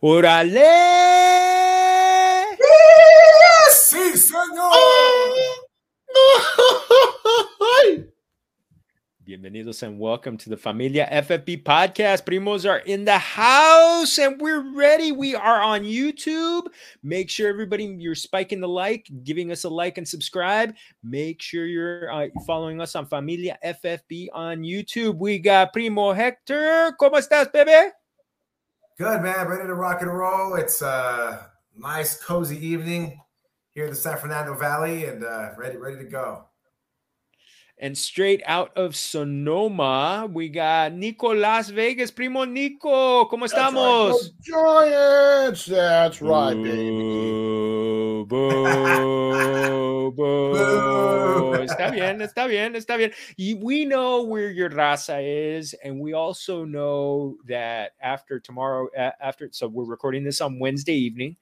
¡Órale! ¡Sí, señor! Bienvenidos and welcome to the Familia FFB podcast. Primos are in the house and we're ready. We are on YouTube. Make sure everybody you're spiking the like, giving us a like and subscribe. Make sure you're uh, following us on Familia FFB on YouTube. We got Primo Hector. ¿Cómo estás, bebé? Good, man. Ready to rock and roll. It's a nice, cozy evening here in the San Fernando Valley and uh, ready, ready to go. And straight out of Sonoma, we got Nico Las Vegas. Primo Nico, ¿cómo estamos? That's right, Giants. That's right, baby. Boo, boo. Está bien, está bien, está bien. We know where your raza is, and we also know that after tomorrow, after so we're recording this on Wednesday evening.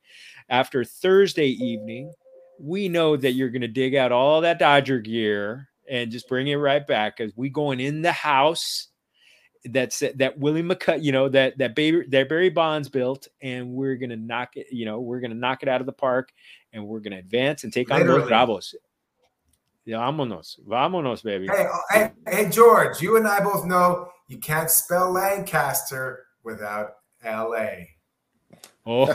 After Thursday evening, we know that you're going to dig out all that Dodger gear and just bring it right back because we going in the house that's that Willie McCut, you know, that that baby that Barry Bonds built, and we're gonna knock it, you know, we're gonna knock it out of the park and we're gonna advance and take on those Literally. Bravos. Yeah, vámonos, vámonos, baby. Hey, oh, hey, hey, George, you and I both know you can't spell Lancaster without LA. Oh, How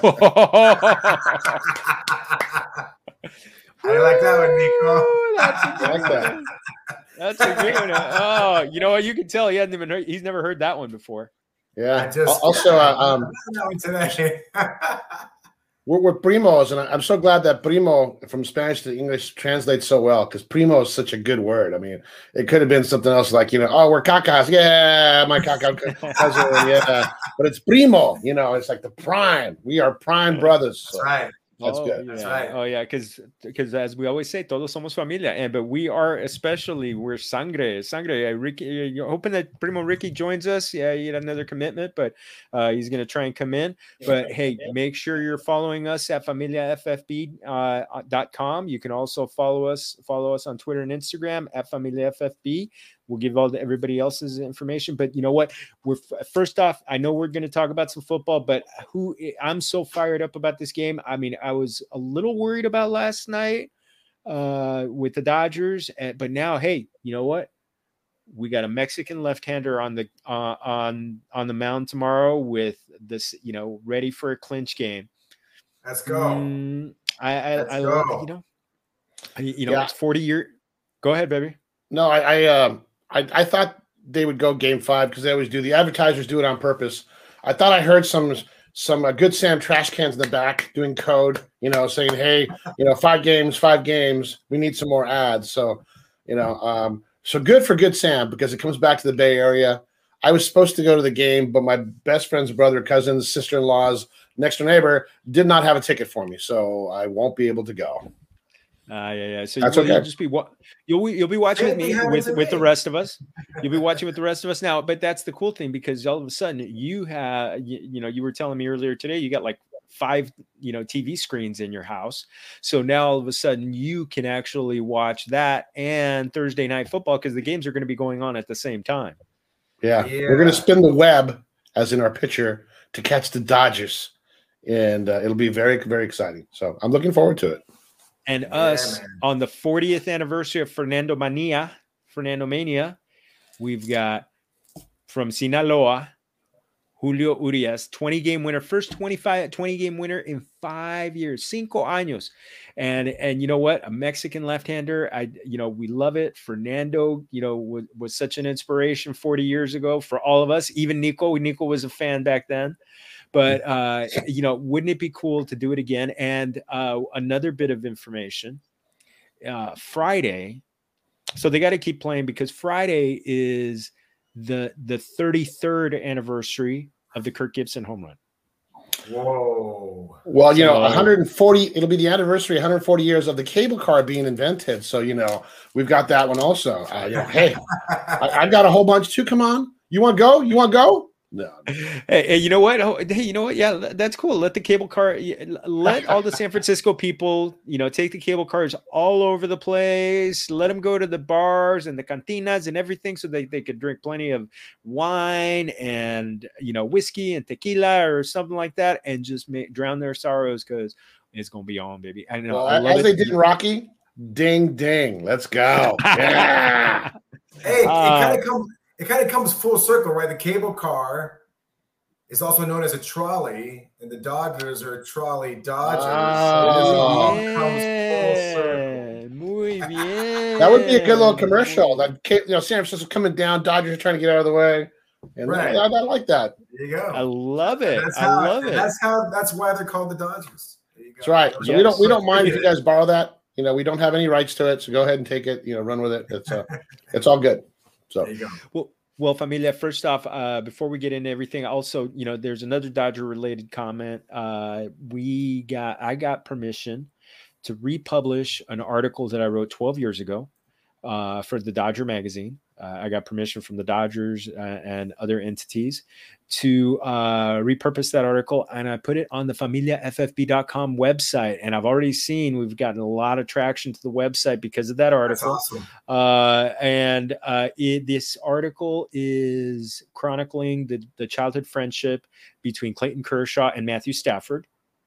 do you like that one, Nico? That's a I good like that. one. That's a good one. Oh, you know what? You can tell he hasn't even heard. He's never heard that one before. I Yeah. just Al- also, uh, um, that one today. we're, we're primos, and I- I'm so glad that primo from Spanish to English translates so well because primo is such a good word. I mean, it could have been something else like, you know, oh, we're cacas. Yeah, my caca. Yeah. But it's primo, you know, it's like the prime. We are prime brothers. That's right. That's oh, good. Yeah. That's right. Oh yeah, because because as we always say, todos somos familia, and but we are especially we're sangre, sangre. Uh, Ricky, you're hoping that Primo Ricky joins us. Yeah, he had another commitment, but uh, he's gonna try and come in. But hey, make sure you're following us at familiaffb uh, dot com. You can also follow us follow us on Twitter and Instagram at familiaffb. We'll give all the, everybody else's information. But you know what? We're first off. I know we're going to talk about some football, but who I'm so fired up about this game. I mean, I was a little worried about last night uh, with the Dodgers, and, but now, hey, you know what? We got a Mexican left-hander on the uh, on on the mound tomorrow with this, you know, ready for a clinch game. Let's go. Mm, I I, Let's I love, go. you know, I, you know, Yeah. it's 40 year. Go ahead, baby. No, I I, um I I thought they would go game five because they always do. The advertisers do it on purpose. I thought I heard some some uh, good Sam trash cans in the back doing code, you know, saying, "Hey, you know, five games, five games. We need some more ads." So, you know, um, so good for good Sam because it comes back to the Bay Area. I was supposed to go to the game, but my best friend's brother, cousins, sister in laws, next door neighbor did not have a ticket for me, so I won't be able to go. Uh, yeah, yeah. So That's you'll, you'll okay. just be wa- you'll you'll be watching with me thing with to with the rest of us. You'll be watching with the rest of us now. But that's the cool thing because all of a sudden you have you, you know you were telling me earlier today you got like five you know TV screens in your house. So now all of a sudden you can actually watch that and Thursday night football because the games are going to be going on at the same time. Yeah. We're going to spin the web, as in our picture, to catch the Dodgers. And uh, it'll be very, very exciting. So I'm looking forward to it. And us on the 40th anniversary of Fernando Mania, Fernando Mania, we've got from Sinaloa, Julio Urias, 20 game winner, first 25 20 game winner in five years, cinco años. And and you know what? A Mexican left-hander. I you know, we love it. Fernando, you know, was, was such an inspiration 40 years ago for all of us. Even Nico, Nico was a fan back then. But uh, you know, wouldn't it be cool to do it again? And uh, another bit of information. Uh, Friday, so they got to keep playing because Friday is the the 33rd anniversary of the Kirk Gibson home run. Whoa. Well, you know, So- 140, it'll be the anniversary, 140 years of the cable car being invented. So, you know, we've got that one also. Uh, you know, hey, I, I've got a whole bunch too. Come on. You want to go? You want to go? No. Hey, hey, you know what? Oh, hey, you know what? Yeah, that's cool. Let the cable car, let all the San Francisco people, you know, take the cable cars all over the place. Let them go to the bars and the cantinas and everything, so they they could drink plenty of wine and you know whiskey and tequila or something like that, and just make, drown their sorrows because it's gonna be on, baby. I know. Well, I love as it. they did in Rocky, ding ding. Let's go. Yeah. Hey, it Uh, kind of comes it kind of comes full circle, right? The cable car is also known as a trolley, and the Dodgers are trolley Dodgers. So it all comes full circle. Yeah, muy bien. that would be a good little commercial. That ca- you know, San Francisco coming down, Dodgers are trying to get out of the way. And Right. I, I like that. There you go. I love it. That's I love it. That's how. That's why they're called the Dodgers. There you go. That's right. So we don't we don't mind if you guys borrow that. You know, we don't have any rights to it, so go ahead and take it. You know, run with it. It's uh, it's all good. So There you go. Well, well, familia. First off, uh, before we get into everything, also, you know, there's another Dodger related comment. Uh, we got, I got permission to republish an article that I wrote 12 years ago uh, for the Dodger magazine. Uh, I got permission from the Dodgers uh, and other entities to uh, repurpose that article, and I put it on the FamiliaFFB.com website. And I've already seen we've gotten a lot of traction to the website because of that article. awesome. Uh, and uh, it, this article is chronicling the, the childhood friendship between Clayton Kershaw and Matthew Stafford.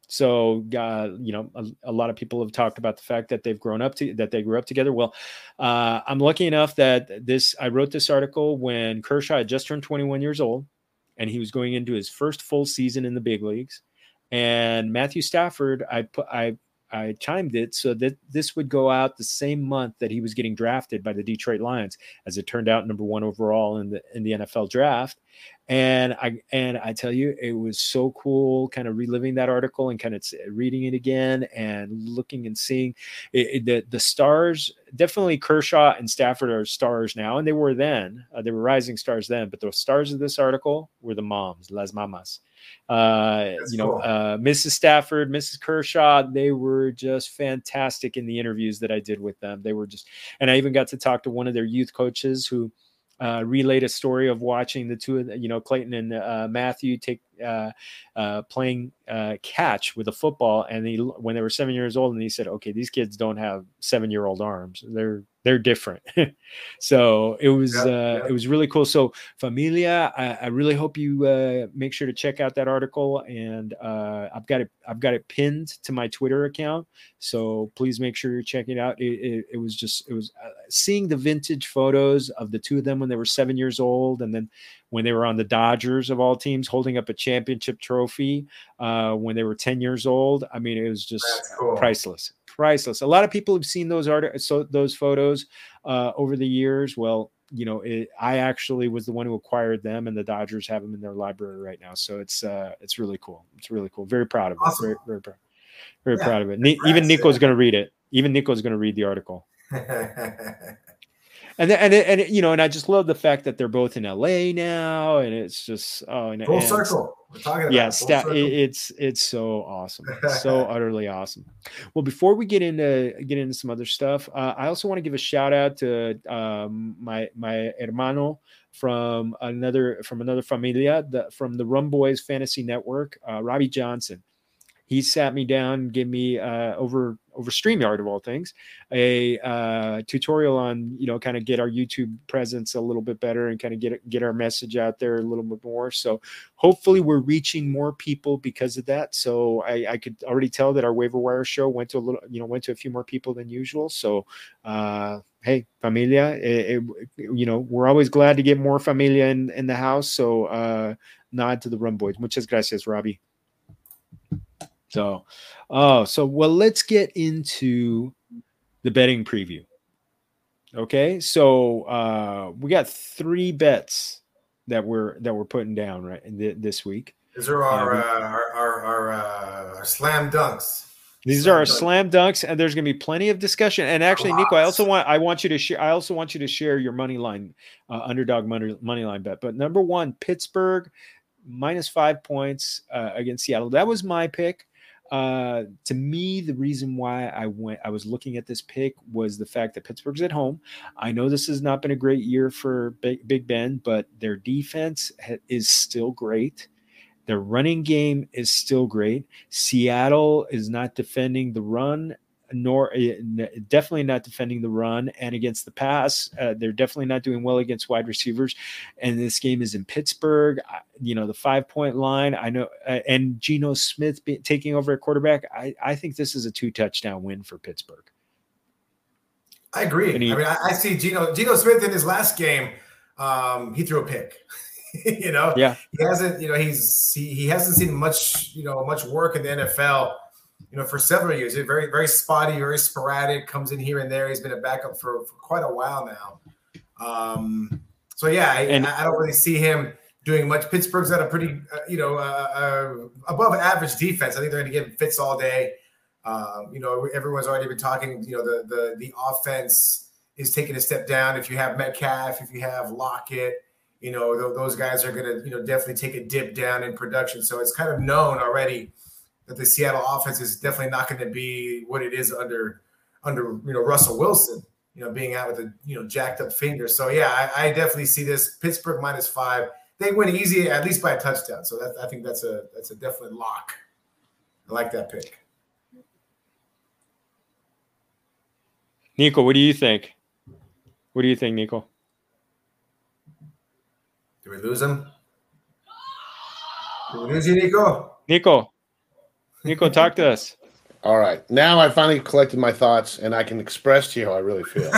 So, uh, you know, a, a lot of people have talked about the fact that they've grown up to that they grew up together. Well, uh, I'm lucky enough that this I wrote this article when Kershaw had just turned 21 years old, and he was going into his first full season in the big leagues. And Matthew Stafford, I put I I timed it so that this would go out the same month that he was getting drafted by the Detroit Lions, as it turned out, number one overall in the in the NFL draft. And I and I tell you, it was so cool, kind of reliving that article and kind of reading it again and looking and seeing it, it- the the stars. Definitely, Kershaw and Stafford are stars now, and they were then. Uh, they were rising stars then, but the stars of this article were the moms, las mamas. Uh, you know, cool. uh, Mrs. Stafford, Mrs. Kershaw, they were just fantastic in the interviews that I did with them. They were just, and I even got to talk to one of their youth coaches who uh, relayed a story of watching the two of the, you know Clayton and uh, Matthew take uh, uh, playing uh, catch with a football, and he when they were seven years old, and he said, "Okay, these kids don't have seven year old arms; they're they're different." so it was Yeah, uh, yeah. it was really cool. So Familia, I, I really hope you uh, make sure to check out that article, and uh, I've got it I've got it pinned to my Twitter account. So please make sure you're checking it out. It, it, it was just it was uh, seeing the vintage photos of the two of them when they were seven years old, and then when they were on the Dodgers of all teams, holding up a championship trophy uh, when they were ten years old. I mean, it was just cool. priceless, priceless. A lot of people have seen those art, so those photos uh, over the years. Well, you know, it, I actually was the one who acquired them, and the Dodgers have them in their library right now. So it's uh, it's really cool. It's really cool. Very proud of it. Very very proud. Very Yeah, proud of it. Ni- even Nico's yeah. going to read it. Even Nico's going to read the article. And then, and it- and it- you know, and I just love the fact that they're both in LA now, and it's just oh, and, Full and circle. We're talking about yeah, sta- it- it's it's so awesome, so utterly awesome. Well, before we get into get into some other stuff, uh, I also want to give a shout out to um, my my hermano from another from another familia, the, from the Rum Boys Fantasy Network, uh, Robbie Johnson. He sat me down, gave me uh, over over Streamyard of all things, a uh, tutorial on you know kind of get our YouTube presence a little bit better and kind of get get our message out there a little bit more. So hopefully we're reaching more people because of that. So I, I could already tell that our waiver wire show went to a little you know went to a few more people than usual. So uh, hey familia, it, it- you know we're always glad to get more familia in in the house. So uh, nod to the Rum Boys. Muchas gracias, Robbie. So, oh, so well, let's get into the betting preview. Okay, so uh, we got three bets that we're that we're putting down right th- this week. These are our, Yeah, uh, our, our, our, uh, our slam dunks. These Slam are our dunk. slam dunks, and there's going to be plenty of discussion. And actually, Nico, I also want I want you to share. I also want you to share your money line, uh, underdog money money line bet. But number one, Pittsburgh minus five points uh, against Seattle. That was my pick. Uh, to me, the reason why I went, I was looking at this pick was the fact that Pittsburgh's at home. I know this has not been a great year for Big, Big Ben, but their defense ha- is still great. Their running game is still great. Seattle is not defending the run nor eh, definitely not defending the run and against the pass. Uh, they're definitely not doing well against wide receivers. And this game is in Pittsburgh. You know, the five point line. I know, uh, and Geno Smith be, taking over at quarterback. I, I think this is a two touchdown win for Pittsburgh. I agree. He, I mean, I, I, see Geno Geno Smith in his last game. Um, he threw a pick. you know, yeah, he hasn't. You know, he's he, he hasn't seen much. You know, much work in the NFL you know, for several years. He's very, very spotty, very sporadic, comes in here and there. He's been a backup for, for quite a while now. Um, so yeah, I, and, I, don't really see him doing much. Pittsburgh's got a pretty, uh, you know, uh, uh, above average defense. I think they're going to give fits all day. Um, you know, everyone's already been talking. You know, the the the offense is taking a step down. If you have Metcalf, if you have Lockett, you know, th- those guys are going to, you know, definitely take a dip down in production. So it's kind of known already that the Seattle offense is definitely not going to be what it is under under you know Russell Wilson, you know, being out with a you know jacked up finger. So yeah, I, I definitely see this Pittsburgh minus five. They win easy at least by a touchdown. So that, I think that's a that's a definite lock. I like that pick. Nico, what do you think? What do you think, Nico? Do we lose him? Did we lose you, Nico? Nico, Nico, talk to us. All right. Now I finally collected my thoughts and I can express to you how I really feel.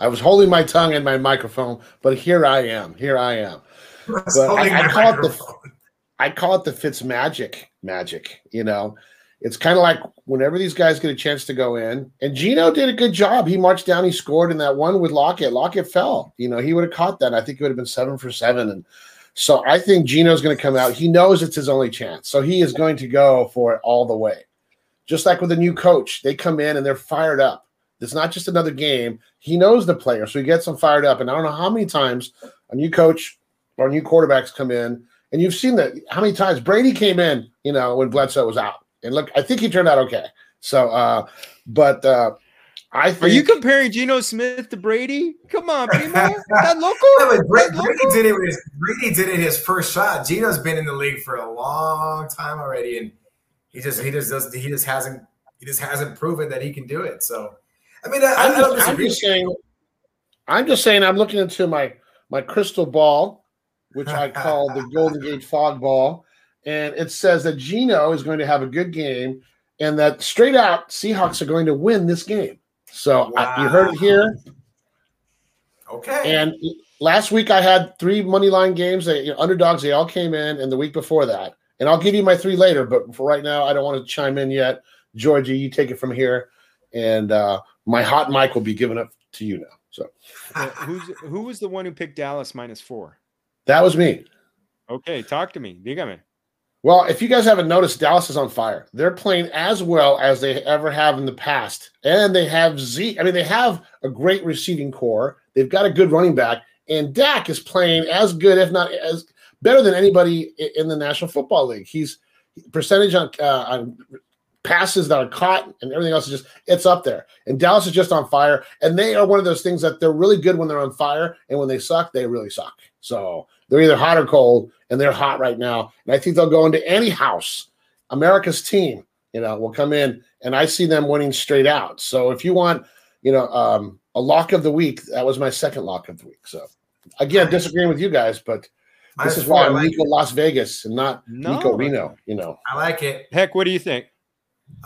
I was holding my tongue in my microphone, but here I am. Here I am. But I, I call it the I call it the Fitz magic magic, you know. It's kind of like whenever these guys get a chance to go in, and Geno did a good job. He marched down, he scored in that one with Lockett. Lockett fell. You know, he would have caught that. I think it would have been seven for seven. And so I think Geno's going to come out. He knows it's his only chance. So he is going to go for it all the way. Just like with a new coach, they come in and they're fired up. It's not just another game. He knows the player, so he gets them fired up. And I don't know how many times a new coach or new quarterbacks come in, and you've seen that how many times Brady came in, you know, when Bledsoe was out. And look, I think he turned out okay. So, uh, but uh, I think, Are you comparing Geno Smith to Brady? Come on, Primo. that local? Yeah, Brady, Brady, did it with Brady did it his first shot. Geno's been in the league for a long time already, and he just he just does he just hasn't he just hasn't proven that he can do it. So I mean, I, I'm, I just, I'm just saying I'm just saying I'm looking into my my crystal ball, which I call the Golden Gate Fog Ball, and it says that Geno is going to have a good game and that straight out Seahawks are going to win this game. So wow. I, you heard it here. Okay. And last week I had three money line games. That, you know, underdogs, they all came in, and the week before that. And I'll give you my three later, but for right now, I don't want to chime in yet. Georgie, you take it from here, and uh, my hot mic will be given up to you now. So, uh, who's who was the one who picked Dallas minus four? That was me. Okay, talk to me. Dígame. Well, if you guys haven't noticed, Dallas is on fire. They're playing as well as they ever have in the past. And they have Zeke. I mean, they have a great receiving corps. They've got a good running back. And Dak is playing as good, if not as better than anybody in the National Football League. He's percentage on, uh, on passes that are caught and everything else is just it's up there. And Dallas is just on fire. And they are one of those things that they're really good when they're on fire, and when they suck, they really suck. So they're either hot or cold, and they're hot right now. And I think they'll go into any house. America's team, you know, will come in, and I see them winning straight out. So if you want, you know, um, a lock of the week, that was my second lock of the week. So again, disagreeing with you guys, but this is why I'm like Nico it. Las Vegas and not no, Nico Reno. You know, I like it. Heck, what do you think?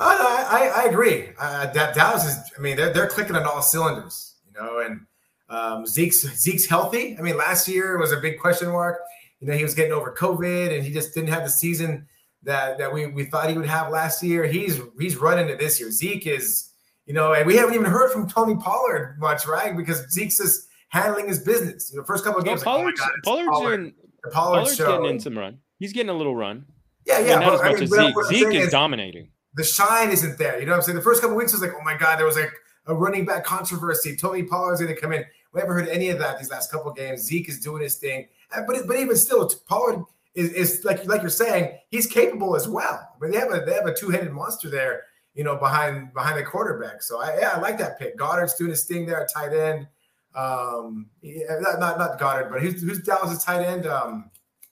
No, I, I agree. Uh, that Dallas is. I mean, they're they're clicking on all cylinders. You know, and um, Zeke's Zeke's healthy. I mean, last year was a big question mark. You know, he was getting over COVID, and he just didn't have the season that that we, we thought he would have last year. He's he's running it this year. Zeke is, you know, and we haven't even heard from Tony Pollard much, right? Because Zeke's just handling his business. You know, first couple of games, well, Pollard's, like, oh God, Pollard's, Pollard, doing, Pollard Pollard's show. getting in some run. He's getting a little run. Yeah, yeah, not but, as much I mean, as Zeke. Zeke is, is dominating. The shine isn't there. You know what I'm saying? The first couple weeks was like, oh my God, there was like a running back controversy. Tony Pollard's going to come in. We haven't heard any of that these last couple games. Zeke is doing his thing, but but even still, Pollard is, is like like you're saying, he's capable as well. But they have a they have a two headed monster there, you know, behind behind the quarterback. So I yeah, I like that pick. Goedert's doing his thing there at tight end. Um, yeah, not not, not Goedert, but who's who's Dallas' tight end? Um,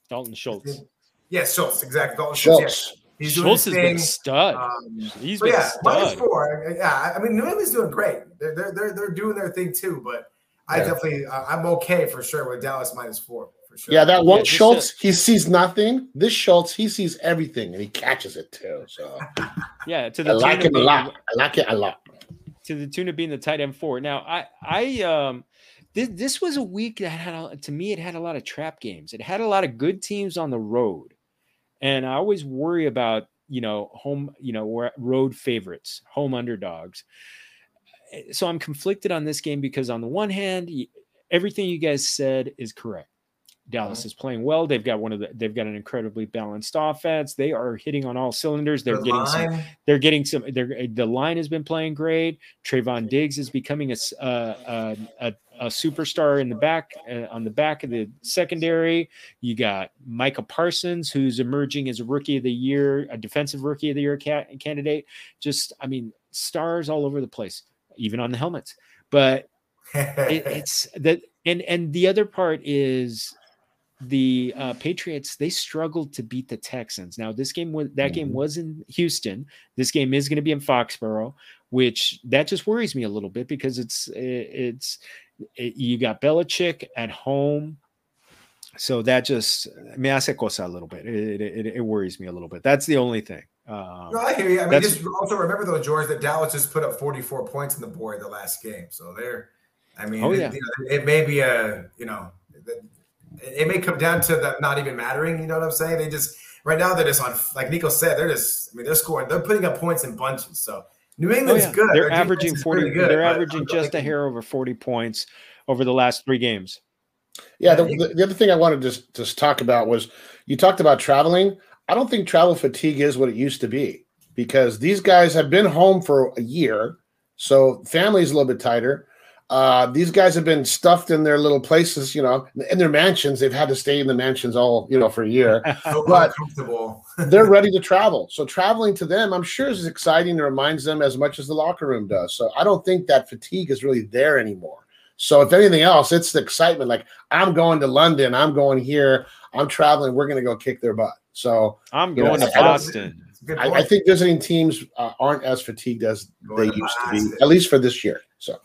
Dalton Schultz. Yes, Schultz, exactly. Dalton Schultz. Schultz. Yeah. He's Schultz has his been a thing. stud. Um, He's but been a yeah, stud. four. Yeah, I mean, New England's doing great. They're they're they're, they're doing their thing too. But I Yeah. definitely uh, I'm okay for sure with Dallas minus four for sure. Yeah, that one Yeah, just Schultz, he sees nothing. This Schultz, he sees everything and he catches it too. So Yeah, to I the like tune him of a lot. I like it a lot. to the tune of being the tight end four. Now, I, I, um, this, this was a week that had, a, to me, it had a lot of trap games. It had a lot of good teams on the road, and I always worry about you know home, you know, road favorites, home underdogs. So I'm conflicted on this game because on the one hand, everything you guys said is correct. Dallas is playing well. They've got one of the. They've got an incredibly balanced offense. They are hitting on all cylinders. They're The getting some they're getting some. They're, the line has been playing great. Trevon Diggs is becoming a s- uh, uh, a, a superstar in the back uh, on the back of the secondary. You got Micah Parsons, who's emerging as a rookie of the year, a defensive rookie of the year ca- candidate. Just, I mean, stars all over the place, even on the helmets. But it, it's that, and and the other part is the uh, Patriots they struggled to beat the Texans. Now this game was that game Mhm. was in Houston. This game is going to be in Foxborough, which that just worries me a little bit because it's it, it's it, you got Belichick at home. So that just me hace cosa a little bit. It, it, it worries me a little bit. That's the only thing. Um, no, I hear you. I mean, just also remember though, George, that Dallas just put up 44 points in the board the last game. So they're, I mean, Oh, it, yeah. you know, it may be a, you know, it, it may come down to that not even mattering. You know what I'm saying? They just right now they're just on, like Nico said, they're just, I mean, they're scoring, they're putting up points in bunches. So New Oh, England's yeah. good. They're Their averaging 40 good, they're averaging I'm just a hair over 40 points over the last 3 games. Yeah, the, the, the other thing I wanted to just, just talk about was you talked about traveling. I don't think travel fatigue is what it used to be because these guys have been home for a year, so family's a little bit tighter. Uh, these guys have been stuffed in their little places, you know, in their mansions. They've had to stay in the mansions all, you know, for a year. so But- uncomfortable. They're ready to travel. So traveling to them, I'm sure is exciting and reminds them as much as the locker room does. So I don't think that fatigue is really there anymore. So if anything else, it's the excitement. Like I'm going to London, I'm going here, I'm traveling. We're going to go kick their butt. So I'm You know, going to I Boston. It's a good I, I think visiting teams uh, aren't as fatigued as Going they used to be, at least for this year. So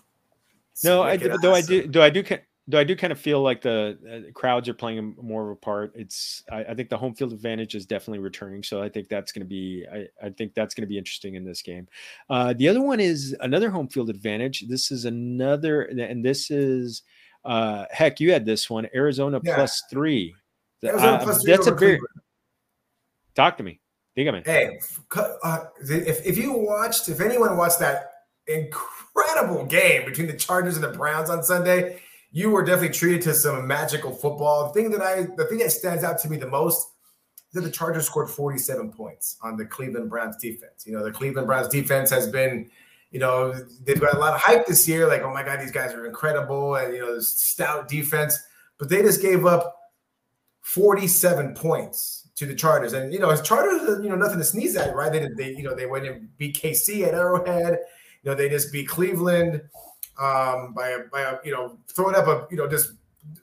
No, I do, though I do do I do do I do kind of feel like the uh, crowds are playing more of a part. It's I, I think the home field advantage is definitely returning, so I think that's going to be I, I think that's going to be interesting in this game. Uh, the other one is another home field advantage. This is another, and this is uh, heck, you had this one Arizona Yeah. plus three. Arizona Uh, plus three that's a very talk to me. Dígame. Hey, uh, if, if you watched, if anyone watched that incredible game between the Chargers and the Browns on Sunday, you were definitely treated to some magical football. The thing that I, the thing that stands out to me the most is that the Chargers scored 47 points on the Cleveland Browns defense. You know, the Cleveland Browns defense has been, you know, they've got a lot of hype this year. Like, oh my God, these guys are incredible. And, you know, this stout defense, but they just gave up 47 points to the Chargers. And you know, as Chargers, you know, nothing to sneeze at, right? They did they, you know, they went and beat KC at Arrowhead. You know, they just beat Cleveland um by a by a, you know, throwing up a, you know, just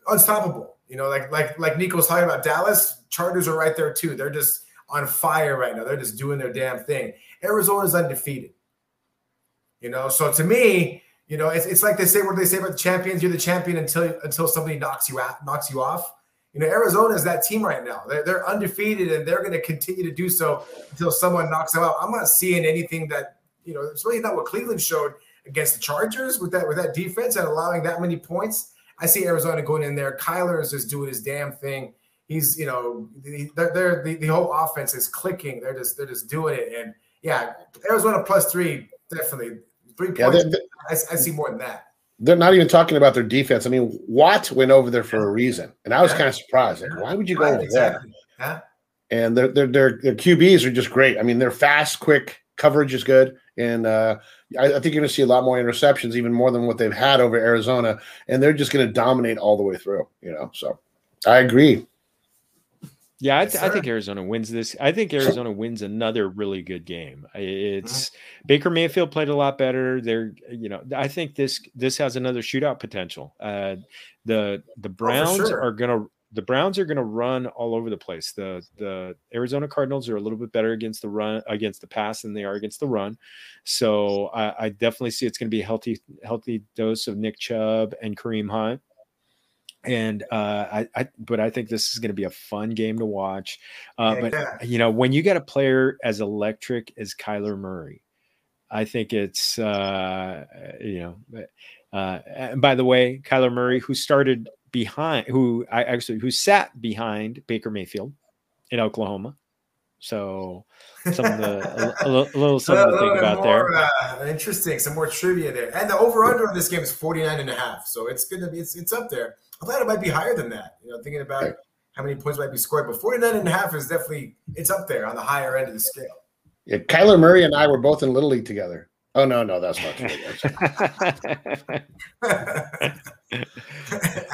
unstoppable. You know, like like like Nico's talking about Dallas, Chargers are right there too. They're just on fire right now. They're just doing their damn thing. Arizona's undefeated. You know, so to me, you know, it's, it's like they say what they say about the champions. You're the champion until until somebody knocks you out, knocks you off. You know, Arizona is that team right now. They're, they're undefeated and they're going to continue to do so until someone knocks them out. I'm not seeing anything that, you know, it's really not what Cleveland showed against the Chargers with that with that defense and allowing that many points. I see Arizona going in there. Kyler is just doing his damn thing. He's, you know, the, they're, they're, the, the whole offense is clicking. They're just they're just doing it. And yeah, Arizona plus three, definitely three yeah, points. they're, I, I see more than that. they're not even talking about their defense. I mean, Watt went over there for a reason, and I was Yeah. kind of surprised. Like, why would you go over there? exactly. Yeah. and their their their their QBs are just great. I mean, they're fast, quick, coverage is good, and uh, I, I think you're going to see a lot more interceptions, even more than what they've had over Arizona, and they're just going to dominate all the way through. You know, so I agree. Yeah, I, th- I think Arizona wins this. I think Arizona wins another really good game. I- It's Baker Mayfield played a lot better. They're, you know, I think this this has another shootout potential. Uh, the the Browns sure. are gonna the Browns are gonna run all over the place. The the Arizona Cardinals are a little bit better against the run against the pass than they are against the run. So I, I definitely see it's going to be a healthy healthy dose of Nick Chubb and Kareem Hunt and uh, I, I, but I think this is going to be a fun game to watch. Uh, Yeah, but yeah. you know, when you got a player as electric as Kyler Murray, I think it's uh, you know. Uh, and by the way, Kyler Murray, who started behind, who I actually who sat behind Baker Mayfield in Oklahoma. So some of the a, a little- something to think bit about there. Uh, interesting, some more trivia there. And the over-under on this game is 49 and a half. So it's gonna be it's, it's up there. I thought it might be higher than that. You know, thinking about Right. how many points might be scored, but 49 and a half is definitely it's up there on the higher end of the scale. Yeah, Kyler Murray and I were both in Little League together. Oh no, no, that's not true. At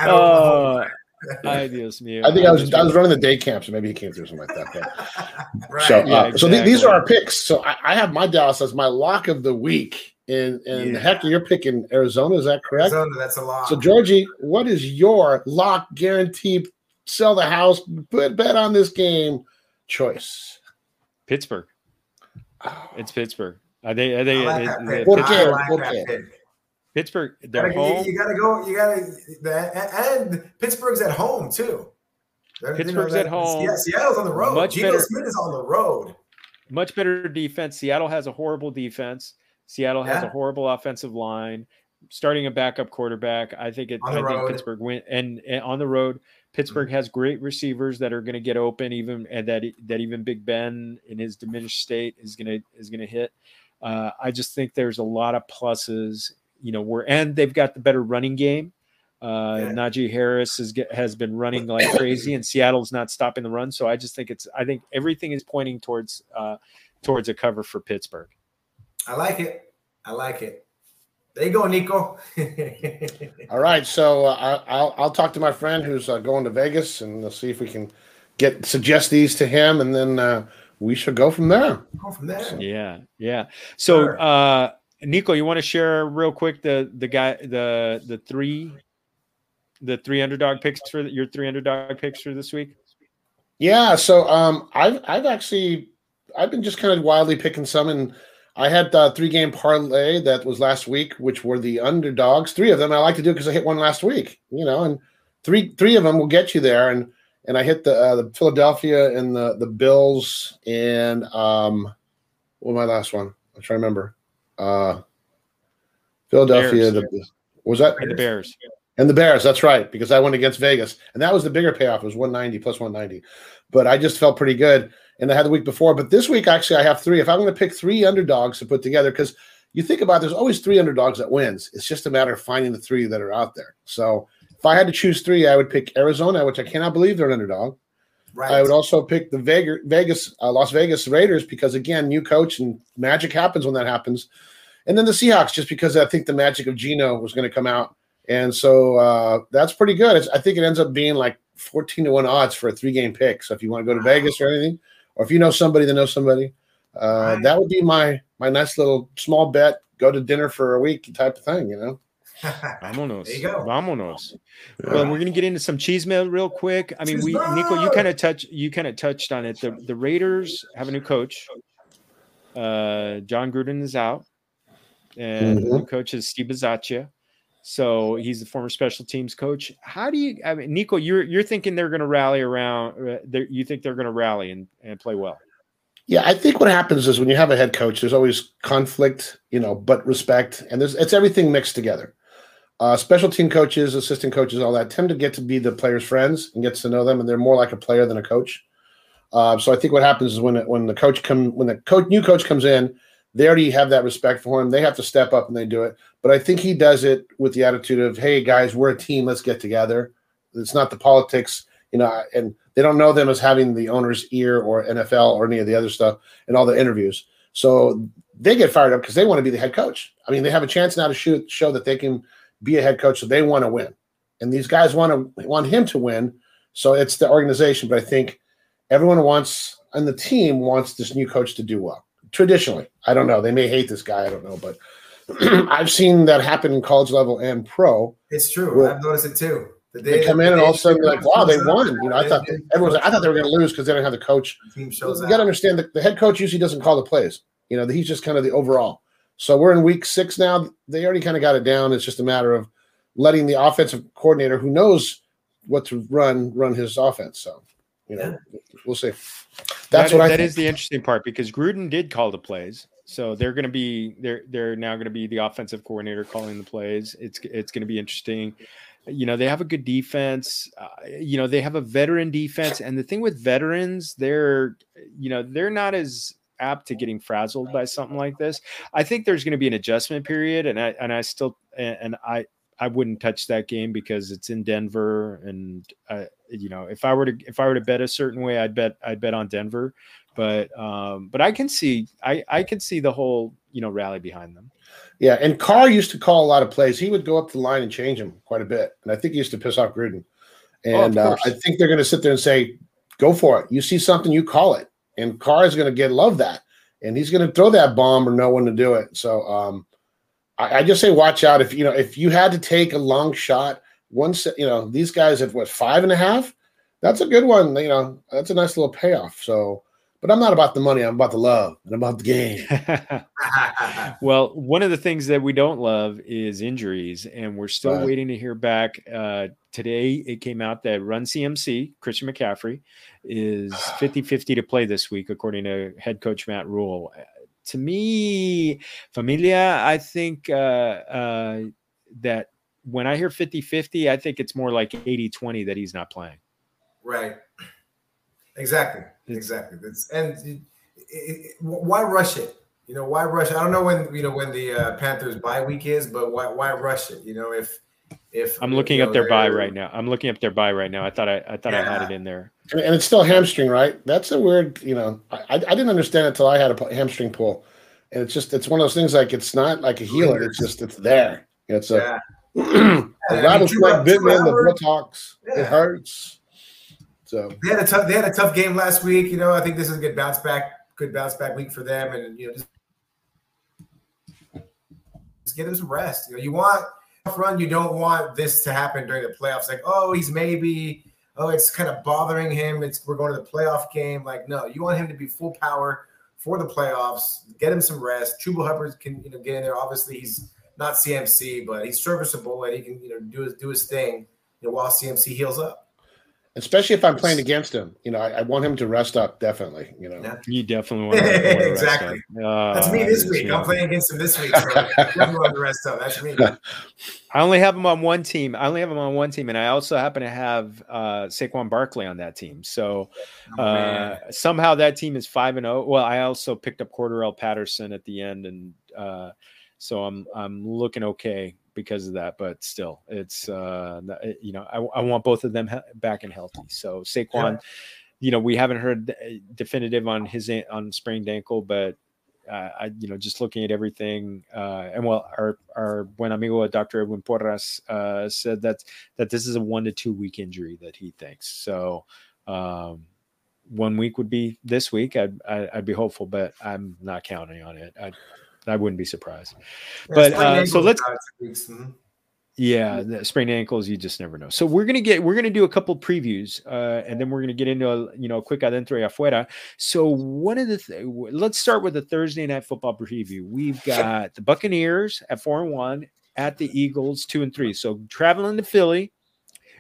Oklahoma. oh, ay, Dios mío. I think I was I was running the day camp, so maybe he came through something like that. But right. So, Yeah, uh, so th- these are our picks. So I, I have my Dallas as my lock of the week, and and Yeah. heck, you're picking Arizona. Is that correct? Arizona, that's a lot. So Georgie, what is your lock guarantee? Sell the house, put bet on this game choice. Pittsburgh. Oh, It's Pittsburgh. I think. I think I like it- that it- pick. Por I qué? like Pittsburgh. They're Gotta- home. you gotta go. You gotta and Pittsburgh's at home too. They're- you know, Pittsburgh's at home. Yeah, Seattle's on the road. Much Geno better- Smith is on the road. Much better defense. Seattle has a horrible defense. Seattle has a horrible offensive line. Starting a backup quarterback, I think it. I the think road. Pittsburgh win and, and on the road. Pittsburgh Mm-hmm. has great receivers that are going to get open, even and that that even Big Ben in his diminished state is going to is going to hit. Uh, I just think there's a lot of pluses. You know, we're and they've got the better running game. Uh, Yeah. Najee Harris has has been running like crazy, and Seattle's not stopping the run. So I just think it's I think everything is pointing towards uh, towards a cover for Pittsburgh. I like it. I like it. There you go, Nico. All right, so uh, I, I'll I'll talk to my friend who's uh, going to Vegas, and let's see if we can get suggest these to him, and then uh, we should go from there. go from there. Yeah, yeah. So, Sure. uh, Nico, you want to share real quick the the guy the the three the three underdog picks for your three underdog picks for this week? Yeah, so um, I've I've actually I've been just kind of wildly picking some, and I had uh, three game parlay that was last week, which were the underdogs. Three of them I like to do because I hit one last week, you know, and three three of them will get you there, and and I hit the uh, the Philadelphia and the the Bills and um, what was my last one? I'm trying to remember. Uh, Philadelphia. Bears. The, was that And the Bears. and the Bears, that's right, because I went against Vegas. And that was the bigger payoff. It was 190 plus 190. But I just felt pretty good. And I had the week before. But this week, actually, I have three. If I'm going to pick three underdogs to put together, because you think about it, there's always three underdogs that wins. It's just a matter of finding the three that are out there. So if I had to choose three, I would pick Arizona, which I cannot believe they're an underdog. Right. I would also pick the Vegas, Vegas uh, Las Vegas Raiders because again, new coach and magic happens when that happens. And then the Seahawks, just because I think the magic of Geno was going to come out, and so uh, that's pretty good. It's, I think it ends up being like fourteen to one odds for a three game pick. So if you want to go to Wow. Vegas or anything, or if you know somebody that knows somebody, uh, Right. that would be my my nice little small bet. Go to dinner for a week type of thing, you know. Vamonos. There you go. Vamonos. Well, we're gonna get into some cheese mail real quick. I mean, we Nico, you kind of touch you kind of touched on it. The the Raiders have a new coach. Uh, Jon Gruden is out, and the new coach is Steve Bisaccia. So he's the former special teams coach. How do you? I mean, Nico, you're you're thinking they're going to rally around? Uh, you think they're going to rally and, and play well? Yeah, I think what happens is when you have a head coach, there's always conflict, you know, but respect, and there's it's everything mixed together. Uh, special team coaches, assistant coaches, all that tend to get to be the players' friends and gets to know them, and they're more like a player than a coach. Uh, so I think what happens is when when the coach come when the coach new coach comes in, they already have that respect for him. They have to step up and they do it. But I think he does it with the attitude of, "Hey guys, we're a team. Let's get together." It's not the politics, you know, and they don't know them as having the owner's ear or NFL or any of the other stuff in all the interviews. So they get fired up because they want to be the head coach. I mean, they have a chance now to shoot, show that they can be a head coach, so they want to win, and these guys want to want him to win. So it's the organization, but I think everyone wants and the team wants this new coach to do well. Traditionally, I don't know. They may hate this guy. I don't know, but I've seen that happen in college level and pro. It's true. I've noticed it too. The they come in and all of a sudden like, wow, they won. You know, I thought everyone's like, I thought they were going to lose because they don't have the coach. The team shows you got to understand that the head coach usually doesn't call the plays. You know, he's just kind of the overall. So we're in week six now. They already kind of got it down. It's just a matter of letting the offensive coordinator who knows what to run run his offense. So you know, yeah. we'll see. That's that what is, I. That is the interesting part because Gruden did call the plays, so they're going to be they're they're now going to be the offensive coordinator calling the plays. It's it's going to be interesting. You know, they have a good defense. Uh, you know, they have a veteran defense, and the thing with veterans, they're you know they're not as apt to getting frazzled by something like this. I think there's going to be an adjustment period, and I and I still and I I wouldn't touch that game because it's in Denver, and uh, you know if I were to if I were to bet a certain way, I'd bet I'd bet on Denver, but um, but I can see I I can see the whole you know rally behind them. Yeah, and Carr used to call a lot of plays. He would go up the line and change them quite a bit, and I think he used to piss off Gruden. Oh, and oh, uh, I think they're going to sit there and say, "Go for it. You see something, you call it." And Carr is going to get love that, and he's going to throw that bomb or know when to do it. So um, I, I, just say watch out if you know if you had to take a long shot. Once you know these guys at what five and a half, that's a good one. You know that's a nice little payoff. So. But I'm not about the money. I'm about the love and about the game. well, one of the things that we don't love is injuries, and we're still right. waiting to hear back. Uh, today, it came out that Run CMC, Christian McCaffrey, is 50 50 to play this week, according to head coach Matt Rhule. To me, Familia, I think uh, uh, that when I hear 50 50, I think it's more like 80 20 that he's not playing. Right. Exactly. It's, exactly. It's, and it, it, why rush it? You know, why rush? I don't know when you know when the uh, Panthers bye week is, but why why rush it? You know, if if I'm looking up their bye right now. I'm looking up their bye right now. I thought I, I thought yeah. I had it in there. And it's still hamstring, right? That's a weird, you know, I, I didn't understand it until I had a hamstring pull. And it's just it's one of those things like it's not like a healer, it's just it's there. It's a, yeah. a rattlesnake bit in the buttocks. Yeah. It hurts. So they had a tough they had a tough game last week. You know, I think this is a good bounce back, good bounce back week for them. And you know, just, just get them some rest. You know, you want run, you don't want this to happen during the playoffs. Like, oh, he's maybe, oh, it's kind of bothering him. It's we're going to the playoff game. Like, no, you want him to be full power for the playoffs. Get him some rest. Chuba Hubbard can you know get in there. Obviously, he's not CMC, but he's serviceable and he can you know do his do his thing you know, while CMC heals up especially if I'm playing against him. You know, I, I, want him to rest up. Definitely. You know, you definitely want. To, exactly. Uh, That's me this week. I'm playing against him this week. So want to rest up. That's me. I only have him on one team. I only have him on one team, and I also happen to have uh, Saquon Barkley on that team. So oh, uh, somehow that team is five and zero. Oh. Well, I also picked up Cordarrelle Patterson at the end, and uh, so I'm I'm looking okay because of that. But still, it's uh, you know I, I want both of them back and healthy. So Saquon, yeah. you know, we haven't heard definitive on his on sprained ankle, but uh, I, you know, just looking at everything, uh, and well, our our buen amigo Dr. Edwin Porras uh, said that that this is a one to two week injury that he thinks. So, um, one week would be this week. I'd I'd be hopeful, but I'm not counting on it. I I wouldn't be surprised. Yeah, but uh, so let's. Mm-hmm. Yeah, the sprained ankles, you just never know. So we're gonna get we're gonna do a couple previews, uh, and then we're gonna get into a you know a quick adentro y afuera. So one of the th- let's start with the Thursday night football preview. We've got the Buccaneers at four and one at the Eagles two and three. So traveling to Philly,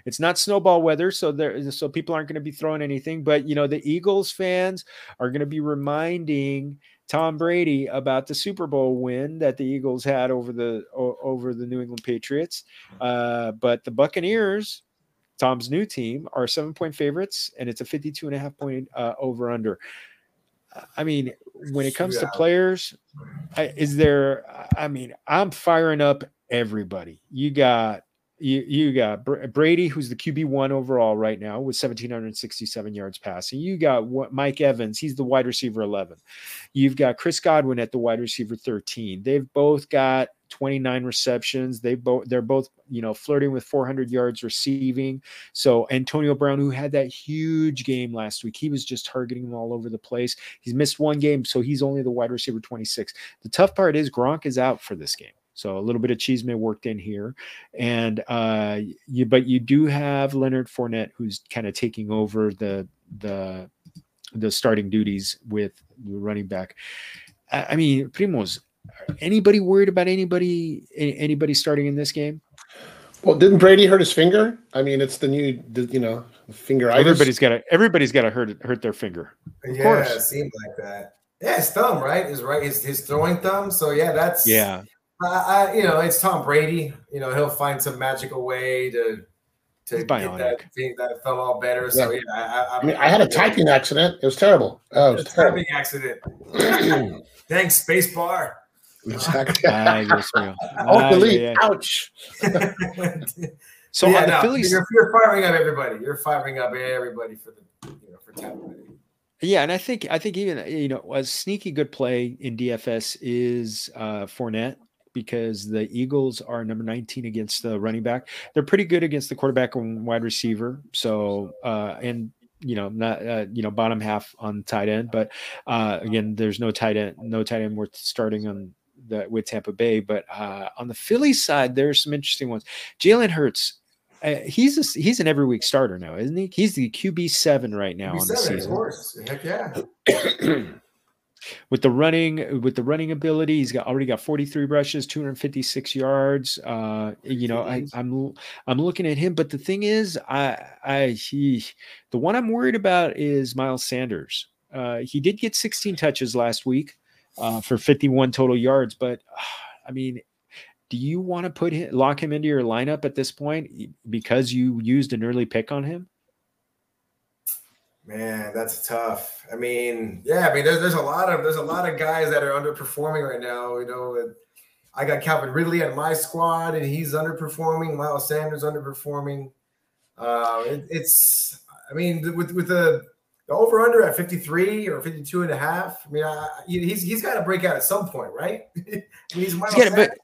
it's not snowball weather, so there so people aren't going to be throwing anything. But you know the Eagles fans are going to be reminding Tom Brady about the Super Bowl win that the Eagles had over the over the New England Patriots. Uh, but the Buccaneers, Tom's new team, are seven point favorites, and it's a 52 and a half point uh, over under. I mean, when it comes yeah. to players, is there? I mean, I'm firing up everybody. You got you, you got Brady, who's the QB one overall right now with 1,767 yards passing. You got Mike Evans, he's the wide receiver 11. You've got Chris Godwin at the wide receiver 13. They've both got 29 receptions. They both they're both you know flirting with 400 yards receiving. So Antonio Brown, who had that huge game last week, he was just targeting them all over the place. He's missed one game, so he's only the wide receiver 26. The tough part is Gronk is out for this game. So a little bit of Cheeseman worked in here, and uh, you but you do have Leonard Fournette who's kind of taking over the the the starting duties with the running back. I, I mean, Primos, anybody worried about anybody anybody starting in this game? Well, didn't Brady hurt his finger? I mean, it's the new, you know, finger. Everybody's got to everybody's got to hurt hurt their finger. Of yeah, course. it seemed like that. Yeah, his thumb, right? His right, his his throwing thumb. So yeah, that's yeah. I, you know, it's Tom Brady. You know, he'll find some magical way to to get that thing that fell all better. So yeah, yeah I, I, I, mean, I had a typing accident. It was terrible. Oh, it was a typing accident. Thanks, space bar. Exactly. oh, delete. Yeah. Ouch. so yeah, the no, Phillies, you're, you're, firing up everybody. You're firing up everybody for the you know for Tampa Bay. Yeah, and I think I think even you know a sneaky good play in DFS is uh Fournette because the Eagles are number 19 against the running back. They're pretty good against the quarterback and wide receiver. So, uh, and you know, not uh, you know, bottom half on tight end, but uh, again, there's no tight end, no tight end worth starting on the with Tampa Bay. But uh, on the Philly side, there's some interesting ones. Jalen Hurts. Uh, he's a, he's an every week starter now, isn't he? He's the QB seven right now QB on the season. Of course, heck yeah. with the running with the running ability he's got already got 43 rushes 256 yards uh you know I, i'm i'm looking at him but the thing is i i he the one i'm worried about is miles sanders. Uh he did get 16 touches last week uh for 51 total yards but uh, i mean do you want to put him lock him into your lineup at this point because you used an early pick on him Man, that's tough. I mean, yeah, I mean, there's there's a lot of there's a lot of guys that are underperforming right now. You know, I got Calvin Ridley on my squad, and he's underperforming. Miles Sanders underperforming. Uh, it, it's, I mean, with with the, the over under at 53 or 52 and a half. I mean, I, he's he's got to break out at some point, right? I mean, he's Miles he's gotta, but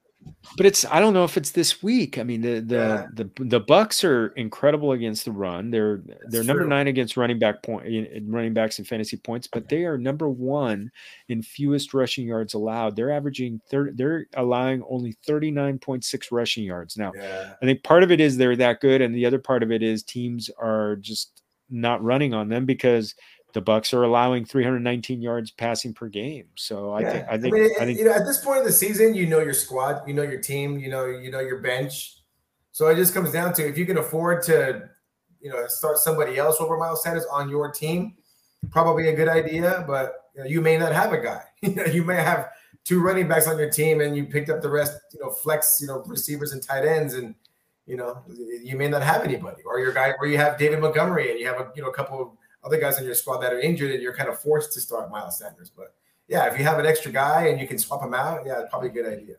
but it's I don't know if it's this week. I mean the the yeah. the, the Bucks are incredible against the run. They're That's they're true. number nine against running back point running backs and fantasy points, but they are number one in fewest rushing yards allowed. They're averaging thir- they're allowing only thirty nine point six rushing yards. Now, yeah. I think part of it is they're that good, and the other part of it is teams are just not running on them because the Bucks are allowing 319 yards passing per game. So I yeah. think I think I, mean, I think you know at this point of the season, you know your squad, you know your team, you know you know your bench. So it just comes down to if you can afford to, you know, start somebody else over Miles Sanders on your team, probably a good idea. But you, know, you may not have a guy. you know, you may have two running backs on your team, and you picked up the rest. You know, flex, you know, receivers and tight ends, and you know, you may not have anybody, or your guy, or you have David Montgomery, and you have a you know a couple of other guys on your squad that are injured and you're kind of forced to start Miles Sanders. But yeah, if you have an extra guy and you can swap him out, yeah, it's probably a good idea.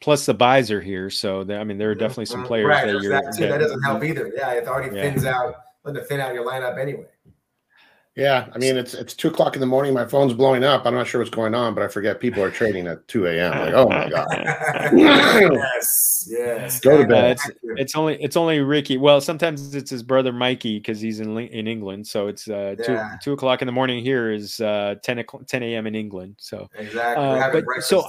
Plus the byes are here, so I mean there are mm-hmm. definitely some players right, that, that, that doesn't help either. Yeah, it already yeah. thins out, let it thin out your lineup anyway. Yeah, I mean it's it's two o'clock in the morning. My phone's blowing up. I'm not sure what's going on, but I forget people are trading at two a.m. Like, oh my god. yes, yes. Go to bed. Uh, it's, it's, only it's only Ricky. Well, sometimes it's his brother Mikey because he's in in England. So it's uh, two yeah. two o'clock in the morning here is uh, 10 10 a.m. in England. So exactly. Uh, but breakfast. so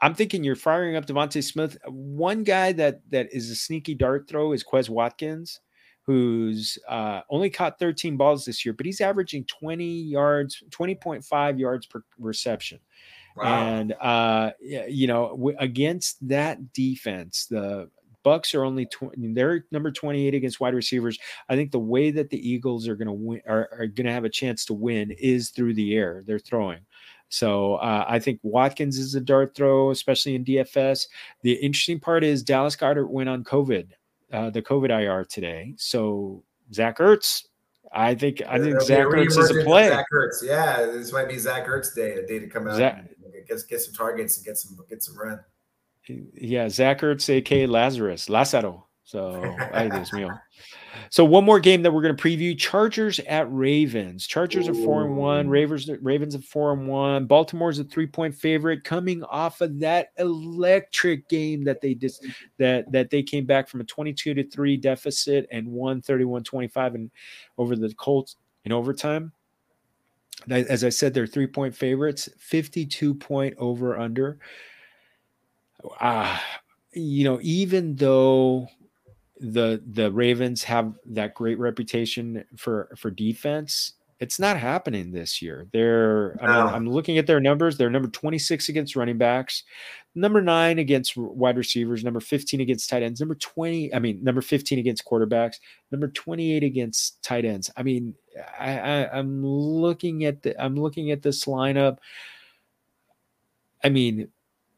I'm thinking you're firing up DeVonta Smith. One guy that that is a sneaky dart throw is Quez Watkins who's uh, only caught 13 balls this year, but he's averaging 20 yards, 20.5 yards per reception. Wow. And uh, you know, w- against that defense, the Bucks are only 20, they're number 28 against wide receivers. I think the way that the Eagles are going to win are, are going to have a chance to win is through the air. They're throwing. So uh, I think Watkins is a dart throw, especially in DFS. The interesting part is Dallas Goedert went on COVID uh, the COVID IR today. So Zach Ertz, I think I think Zach Ertz is a play. Zach Ertz, yeah, this might be Zach Ertz day, a day to come out, Zach, and get get some targets and get some get some run. Yeah, Zach Ertz, aka Lazarus, Lazaro. So, ay Dios mío. So one more game that we're going to preview: Chargers at Ravens. Chargers are four and one. Ravens Ravens are four and one. Baltimore's a three point favorite, coming off of that electric game that they just that that they came back from a twenty two to three deficit and won 31-25 and over the Colts in overtime. As I said, they're three point favorites, fifty two point over under. Ah, uh, you know, even though the the Ravens have that great reputation for for defense. It's not happening this year. They're I mean, I'm looking at their numbers. They're number 26 against running backs, number nine against wide receivers, number 15 against tight ends, number 20. I mean, number 15 against quarterbacks, number 28 against tight ends. I mean, I, I I'm looking at the I'm looking at this lineup. I mean,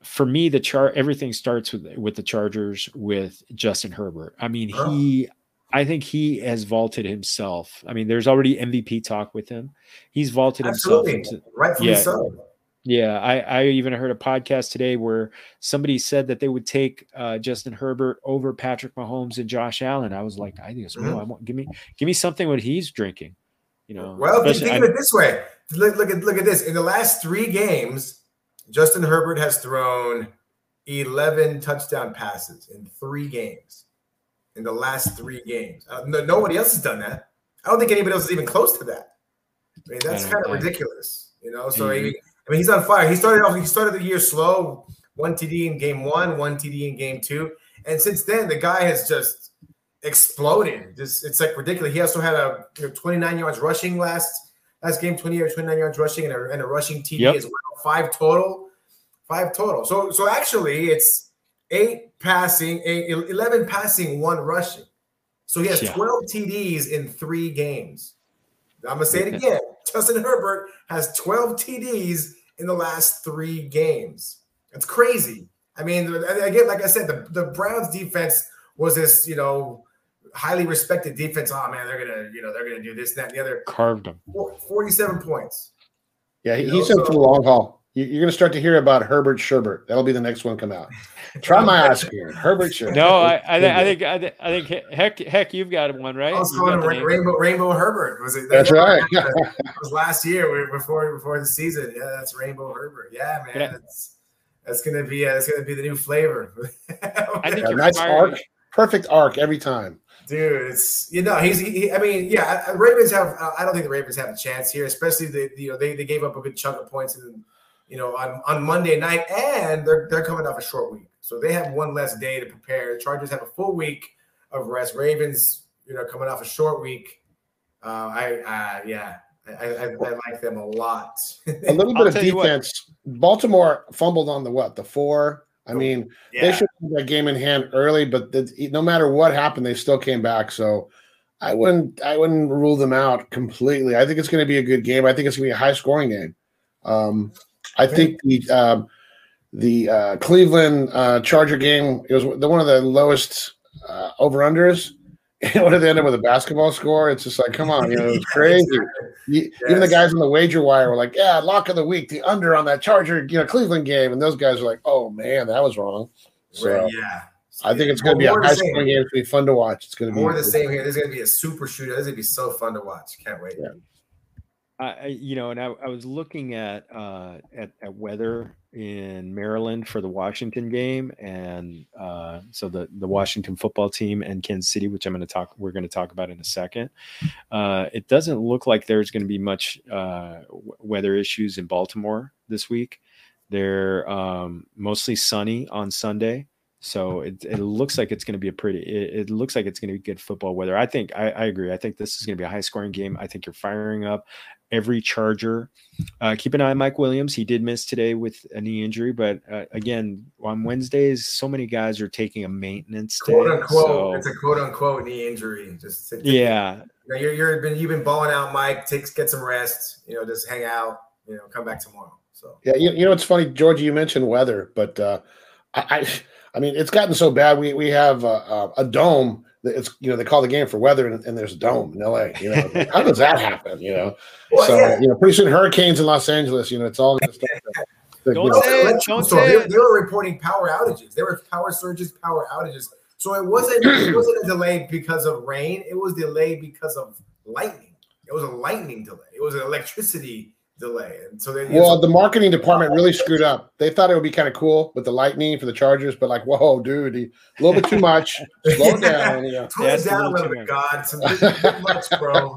for me, the chart everything starts with with the Chargers with Justin Herbert. I mean, he I think he has vaulted himself. I mean, there's already MVP talk with him. He's vaulted Absolutely. himself into rightfully yeah, so. Yeah, I, I even heard a podcast today where somebody said that they would take uh, Justin Herbert over Patrick Mahomes and Josh Allen. I was like, I think mm-hmm. I want give me give me something what he's drinking. You know, well, think of it this way. Look, look at look at this. In the last three games, Justin Herbert has thrown 11 touchdown passes in three games, in the last three games. Uh, no, nobody else has done that. I don't think anybody else is even close to that. I mean, that's kind of ridiculous, you know. So mm-hmm. he, I mean, he's on fire. He started off. He started the year slow, one TD in game one, one TD in game two, and since then the guy has just exploded. Just it's like ridiculous. He also had a you know, 29 yards rushing last last game, 20 or 29 yards rushing and a, and a rushing TD yep. as well. Five total. Five total. So so actually it's eight passing, eight, 11 passing, one rushing. So he has yeah. 12 TDs in three games. I'm gonna say it again. Justin Herbert has 12 TDs in the last three games. That's crazy. I mean, again, like I said, the, the Browns defense was this, you know, highly respected defense. Oh man, they're gonna, you know, they're gonna do this, that, and the other. Carved them. Forty-seven points. Yeah, he's in so, for the long haul. You're gonna start to hear about Herbert Sherbert. That'll be the next one come out. Try my ass here, Herbert Sherbert. No, I, I, th- I, think, I, th- I think, heck, heck, you've got one right. I was calling Also, Rainbow, Rainbow Herbert was it? That's right. it was last year before before the season. Yeah, that's Rainbow Herbert. Yeah, man, yeah. that's that's gonna be uh, that's gonna be the new flavor. I think yeah, nice arc, perfect arc every time dude. It's you know he's. He, I mean, yeah, Ravens have. I don't think the Ravens have a chance here, especially the you know they, they gave up a good chunk of points in you know on, on Monday night, and they're they're coming off a short week, so they have one less day to prepare. The Chargers have a full week of rest. Ravens, you know, coming off a short week. Uh, I uh, yeah. I, I, I, like them a lot. a little bit of defense. Baltimore fumbled on the what? The four I mean, yeah. they should have that game in hand early, but the, no matter what happened, they still came back. So I wouldn't I wouldn't rule them out completely. I think it's going to be a good game. I think it's going to be a high scoring game. Um, I think the um, the uh, Cleveland uh, Charger game it was the one of the lowest uh, over unders. what did they end up with a basketball score? It's just like, come on, you know, it's crazy. yes. Even the guys on the wager wire were like, yeah, lock of the week, the under on that Charger, you know, Cleveland game. And those guys were like, oh man, that was wrong. So right, yeah. I think it's going to be a high scoring game. It's going to be fun to watch. It's going to be more the same here. There's going to be a super shooter. This is going to be so fun to watch. Can't wait. Yeah. I, you know, and I, I was looking at, uh, at at weather in Maryland for the Washington game, and uh, so the the Washington football team and Kansas City, which I'm going to talk, we're going to talk about in a second. Uh, it doesn't look like there's going to be much uh, weather issues in Baltimore this week. They're um, mostly sunny on Sunday. So it, it looks like it's going to be a pretty. It, it looks like it's going to be good football weather. I think I, I, agree. I think this is going to be a high scoring game. I think you're firing up every Charger. Uh, keep an eye on Mike Williams. He did miss today with a knee injury, but uh, again, on Wednesdays, so many guys are taking a maintenance quote day, unquote. So. It's a quote unquote knee injury. Just to, yeah, you know, you're you're been you've been balling out, Mike. Take get some rest. You know, just hang out. You know, come back tomorrow. So yeah, you, you know it's funny, Georgie. You mentioned weather, but uh, I, I I mean, it's gotten so bad. We we have a, a dome. It's you know they call the game for weather, and, and there's a dome in LA. You know, how does that happen? You know, well, so yeah. you know, pretty soon hurricanes in Los Angeles. You know, it's all going to start. don't say it. Don't say they, they were reporting power outages. There were power surges, power outages So it wasn't it wasn't a delay because of rain. It was delayed because of lightning. It was a lightning delay. It was an electricity delay. And so they well, the marketing department really screwed up. They thought it would be kind of cool with the lightning for the Chargers, but like, whoa, dude, a little bit too much. Slow down. You know. Tone it down a little bit, God. Some bit, bit much, bro.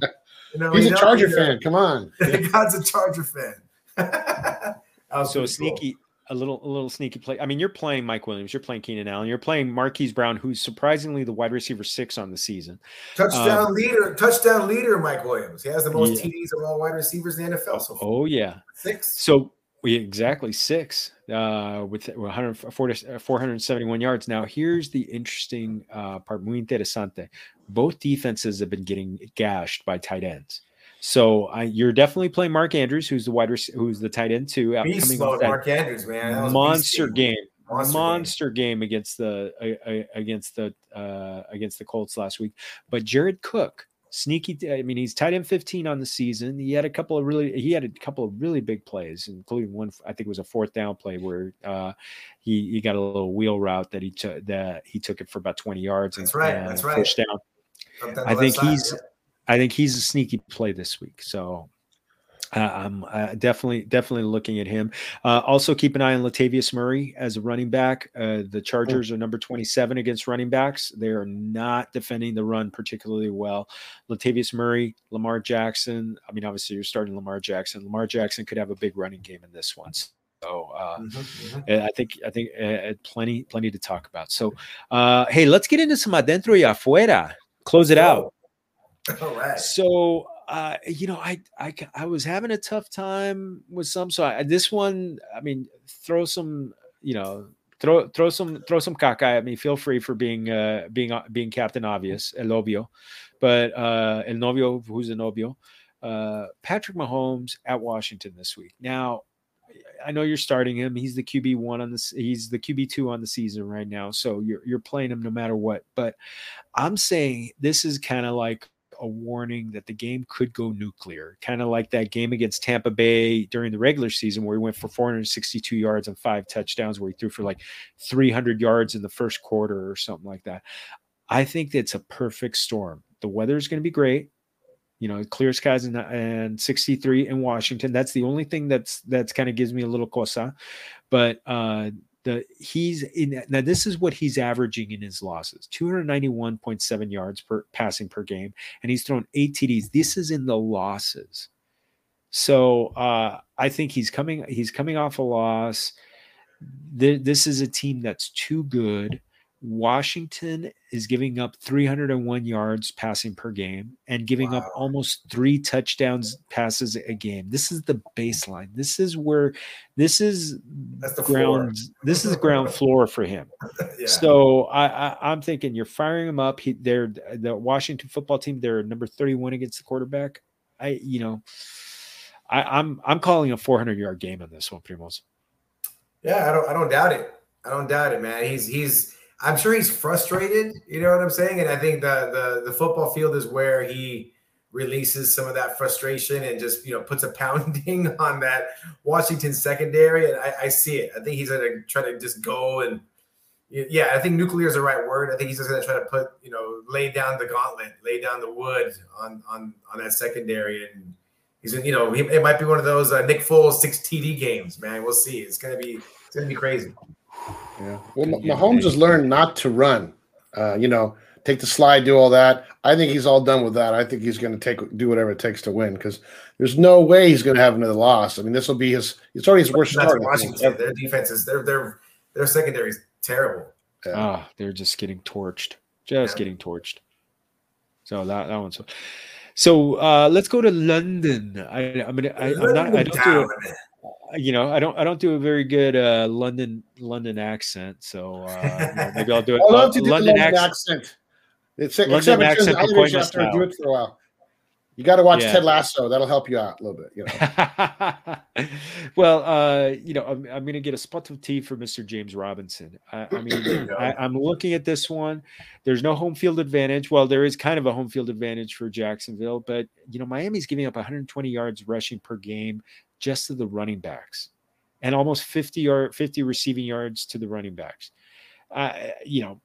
You know, He's a Charger fan. Come on. God's a Charger fan. so sneaky, a little a little sneaky play. I mean, you're playing Mike Williams, you're playing Keenan Allen, you're playing Marquise Brown, who's surprisingly the wide receiver six on the season. Touchdown um, leader, touchdown leader, Mike Williams. He has the most yeah. TDs of all wide receivers in the NFL. So far. oh yeah, six. So we exactly six uh, with 140, 471 yards. Now here's the interesting uh, part. Muy interesante. Both defenses have been getting gashed by tight ends. So I, you're definitely playing Mark Andrews, who's the wide receiver, who's the tight end too. Beast mode, Mark Andrews, man, monster game, monster, monster game. game. against the uh, against the uh, against the Colts last week. But Jared Cook, sneaky. I mean, he's tight end 15 on the season. He had a couple of really, he had a couple of really big plays, including one. I think it was a fourth down play where uh, he he got a little wheel route that he took that he took it for about 20 yards. That's and, right. That's right. First down. I think he's. Yeah I think he's a sneaky play this week. So uh, I'm uh, definitely definitely looking at him. Uh, also, keep an eye on Latavius Murray as a running back. Uh, the Chargers are number 27 against running backs. They are not defending the run particularly well. Latavius Murray, Lamar Jackson. I mean, obviously, you're starting Lamar Jackson. Lamar Jackson could have a big running game in this one. So uh, mm-hmm, mm-hmm. I think I think uh, plenty plenty to talk about. So uh, hey, let's get into some adentro y afuera. Close it out. All right. So uh, you know, I, I I was having a tough time with some. So I, this one, I mean, throw some, you know, throw throw some throw some caca at me. Feel free for being uh being uh, being Captain Obvious, El Obvio, but uh El Novio, who's a Novio, uh Patrick Mahomes at Washington this week. Now, I know you're starting him. He's the QB one on this. He's the QB two on the season right now. So you're you're playing him no matter what. But I'm saying this is kind of like a warning that the game could go nuclear, kind of like that game against Tampa Bay during the regular season where he went for 462 yards and five touchdowns, where he threw for like 300 yards in the first quarter or something like that. I think that's a perfect storm. The weather is going to be great. You know, clear skies and, and 63 in Washington. That's the only thing that's that's kind of gives me a little cosa. But uh the he's in now this is what he's averaging in his losses 291.7 yards per passing per game and he's thrown eight TDs this is in the losses. So uh I think he's coming he's coming off a loss. This is a team that's too good Washington is giving up 301 yards passing per game and giving wow. up almost three touchdowns passes a game. This is the baseline. This is where this is That's the ground. Floor. This is ground floor for him. yeah. So I, I, am thinking you're firing him up. He, they're the Washington football team. They're number 31 against the quarterback. I, you know, I, I'm I'm calling a 400 yard game on this one, Primos. Yeah, I don't I don't doubt it. I don't doubt it, man. He's he's I'm sure he's frustrated. You know what I'm saying? And I think the the the football field is where he releases some of that frustration and just you know puts a pounding on that Washington secondary. And I, I see it. I think he's gonna try to just go and yeah, I think nuclear is the right word. I think he's just gonna try to put you know lay down the gauntlet, lay down the wood on on on that secondary and. He's, you know, it might be one of those uh, Nick Foles six TD games, man. We'll see. It's gonna be, it's gonna be crazy. Yeah. Well, Mahomes has learned not to run. Uh, you know, take the slide, do all that. I think he's all done with that. I think he's going to take do whatever it takes to win because there's no way he's going to have another loss. I mean, this will be his. It's already his worst start. Washington, their defense is their their their secondary is terrible. Yeah. Ah, they're just getting torched, just yeah. getting torched. So that that one's. So uh, let's go to London. I, I'm gonna. I, am not. I don't do it you know, I don't I don't do a very good uh, London London accent, so uh, maybe I'll do it. I love to do London, London accent. accent. It's London accent Irish after I do it for a while. You got to watch yeah. Ted Lasso. That'll help you out a little bit. You know. well, uh, you know, I'm, I'm going to get a spot of tea for Mr. James Robinson. I, I mean, I, I'm looking at this one. There's no home field advantage. Well, there is kind of a home field advantage for Jacksonville, but you know, Miami's giving up 120 yards rushing per game just to the running backs and almost 50 yard 50 receiving yards to the running backs uh, you know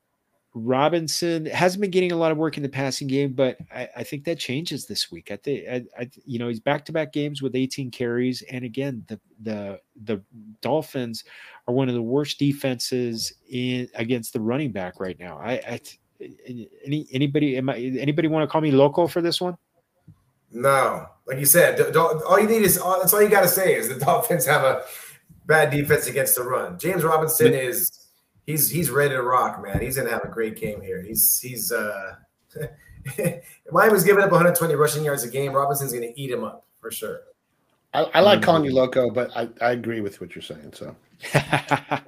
Robinson hasn't been getting a lot of work in the passing game, but I, I think that changes this week. I think, I, I, you know, he's back to back games with 18 carries, and again, the the the Dolphins are one of the worst defenses in against the running back right now. I, I any anybody am I, anybody want to call me local for this one? No, like you said, all you need is all, that's all you got to say is the Dolphins have a bad defense against the run. James Robinson is he's he's ready to rock, man. He's gonna have a great game here. He's he's uh Miami's giving up 120 rushing yards a game. Robinson's gonna eat him up for sure. I, I like calling you loco, but I, I agree with what you're saying. So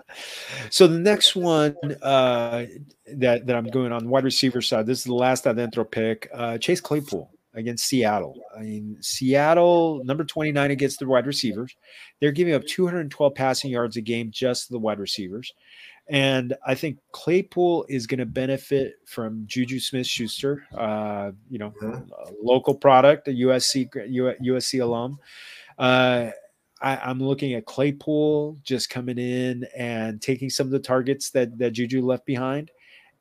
so the next one uh, that that I'm going on the wide receiver side. This is the last adentro pick. Uh, Chase Claypool against Seattle. I mean, Seattle, number 29 against the wide receivers. They're giving up 212 passing yards a game just to the wide receivers. And I think Claypool is going to benefit from Juju Smith Schuster, uh, you know, mm-hmm. local product, a USC, USC alum. Uh, I, am looking at Claypool just coming in and taking some of the targets that, that Juju left behind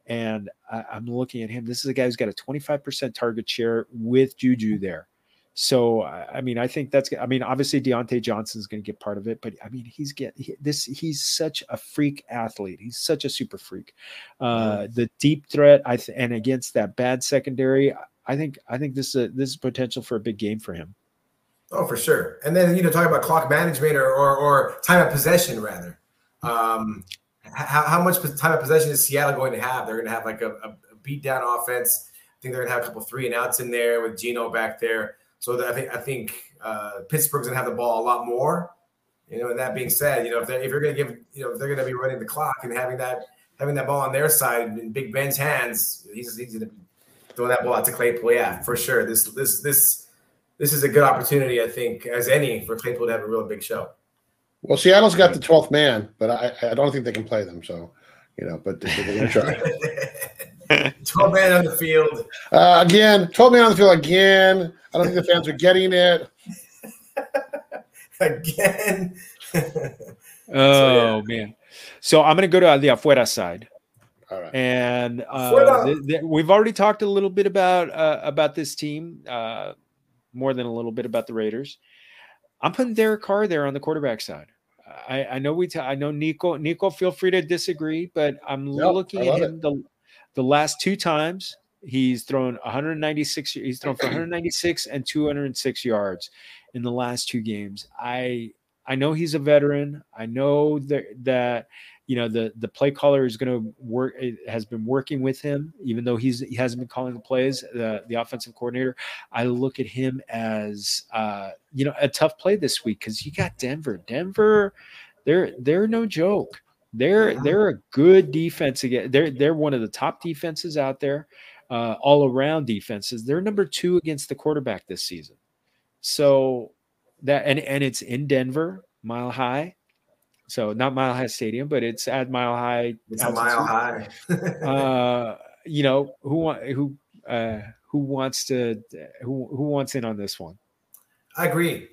and I, am looking at him. This is a guy who's got a 25% target share with Juju there. So I mean, I think that's. I mean, obviously Johnson is going to get part of it, but I mean, he's get he, this. He's such a freak athlete. He's such a super freak. Uh, the deep threat, I th- and against that bad secondary, I think I think this is a, this is potential for a big game for him. Oh, for sure. And then you know, talking about clock management or or, or time of possession rather. Um, how, how much time of possession is Seattle going to have? They're going to have like a, a beat down offense. I think they're going to have a couple three and outs in there with Geno back there. So I think I think uh, Pittsburgh's going to have the ball a lot more. You know, and that being said, you know if if you're going to give you know if they're going to be running the clock and having that having that ball on their side in Big Ben's hands, he's, he's going to throw that ball out to Claypool. Yeah, for sure. This this this this is a good opportunity, I think, as any for Claypool to have a real big show. Well, Seattle's got the twelfth man, but I, I don't think they can play them. So, you know, but they're going to try. twelve man on the field uh, again. Twelve man on the field again. I don't think the fans are getting it again. oh so, yeah. man! So I'm going to go to the afuera side. All right. And uh, th- th- we've already talked a little bit about uh, about this team, uh, more than a little bit about the Raiders. I'm putting Derek Carr there on the quarterback side. I, I know we. T- I know Nico. Nico, feel free to disagree, but I'm nope, looking at him the the last two times he's thrown 196. He's thrown for 196 and 206 yards in the last two games. I I know he's a veteran. I know that that you know the the play caller is going to work has been working with him even though he's he hasn't been calling the plays the the offensive coordinator. I look at him as uh you know a tough play this week because you got denver. Denver they're they're no joke. They're they're a good defense again they're they're one of the top defenses out there uh, all around defenses. They're number two against the quarterback this season. So that and and it's in denver mile high so not Mile High Stadium, but it's at Mile High. It's altitude. a mile high. uh, you know who who uh, who wants to who who wants in on this one? I agree.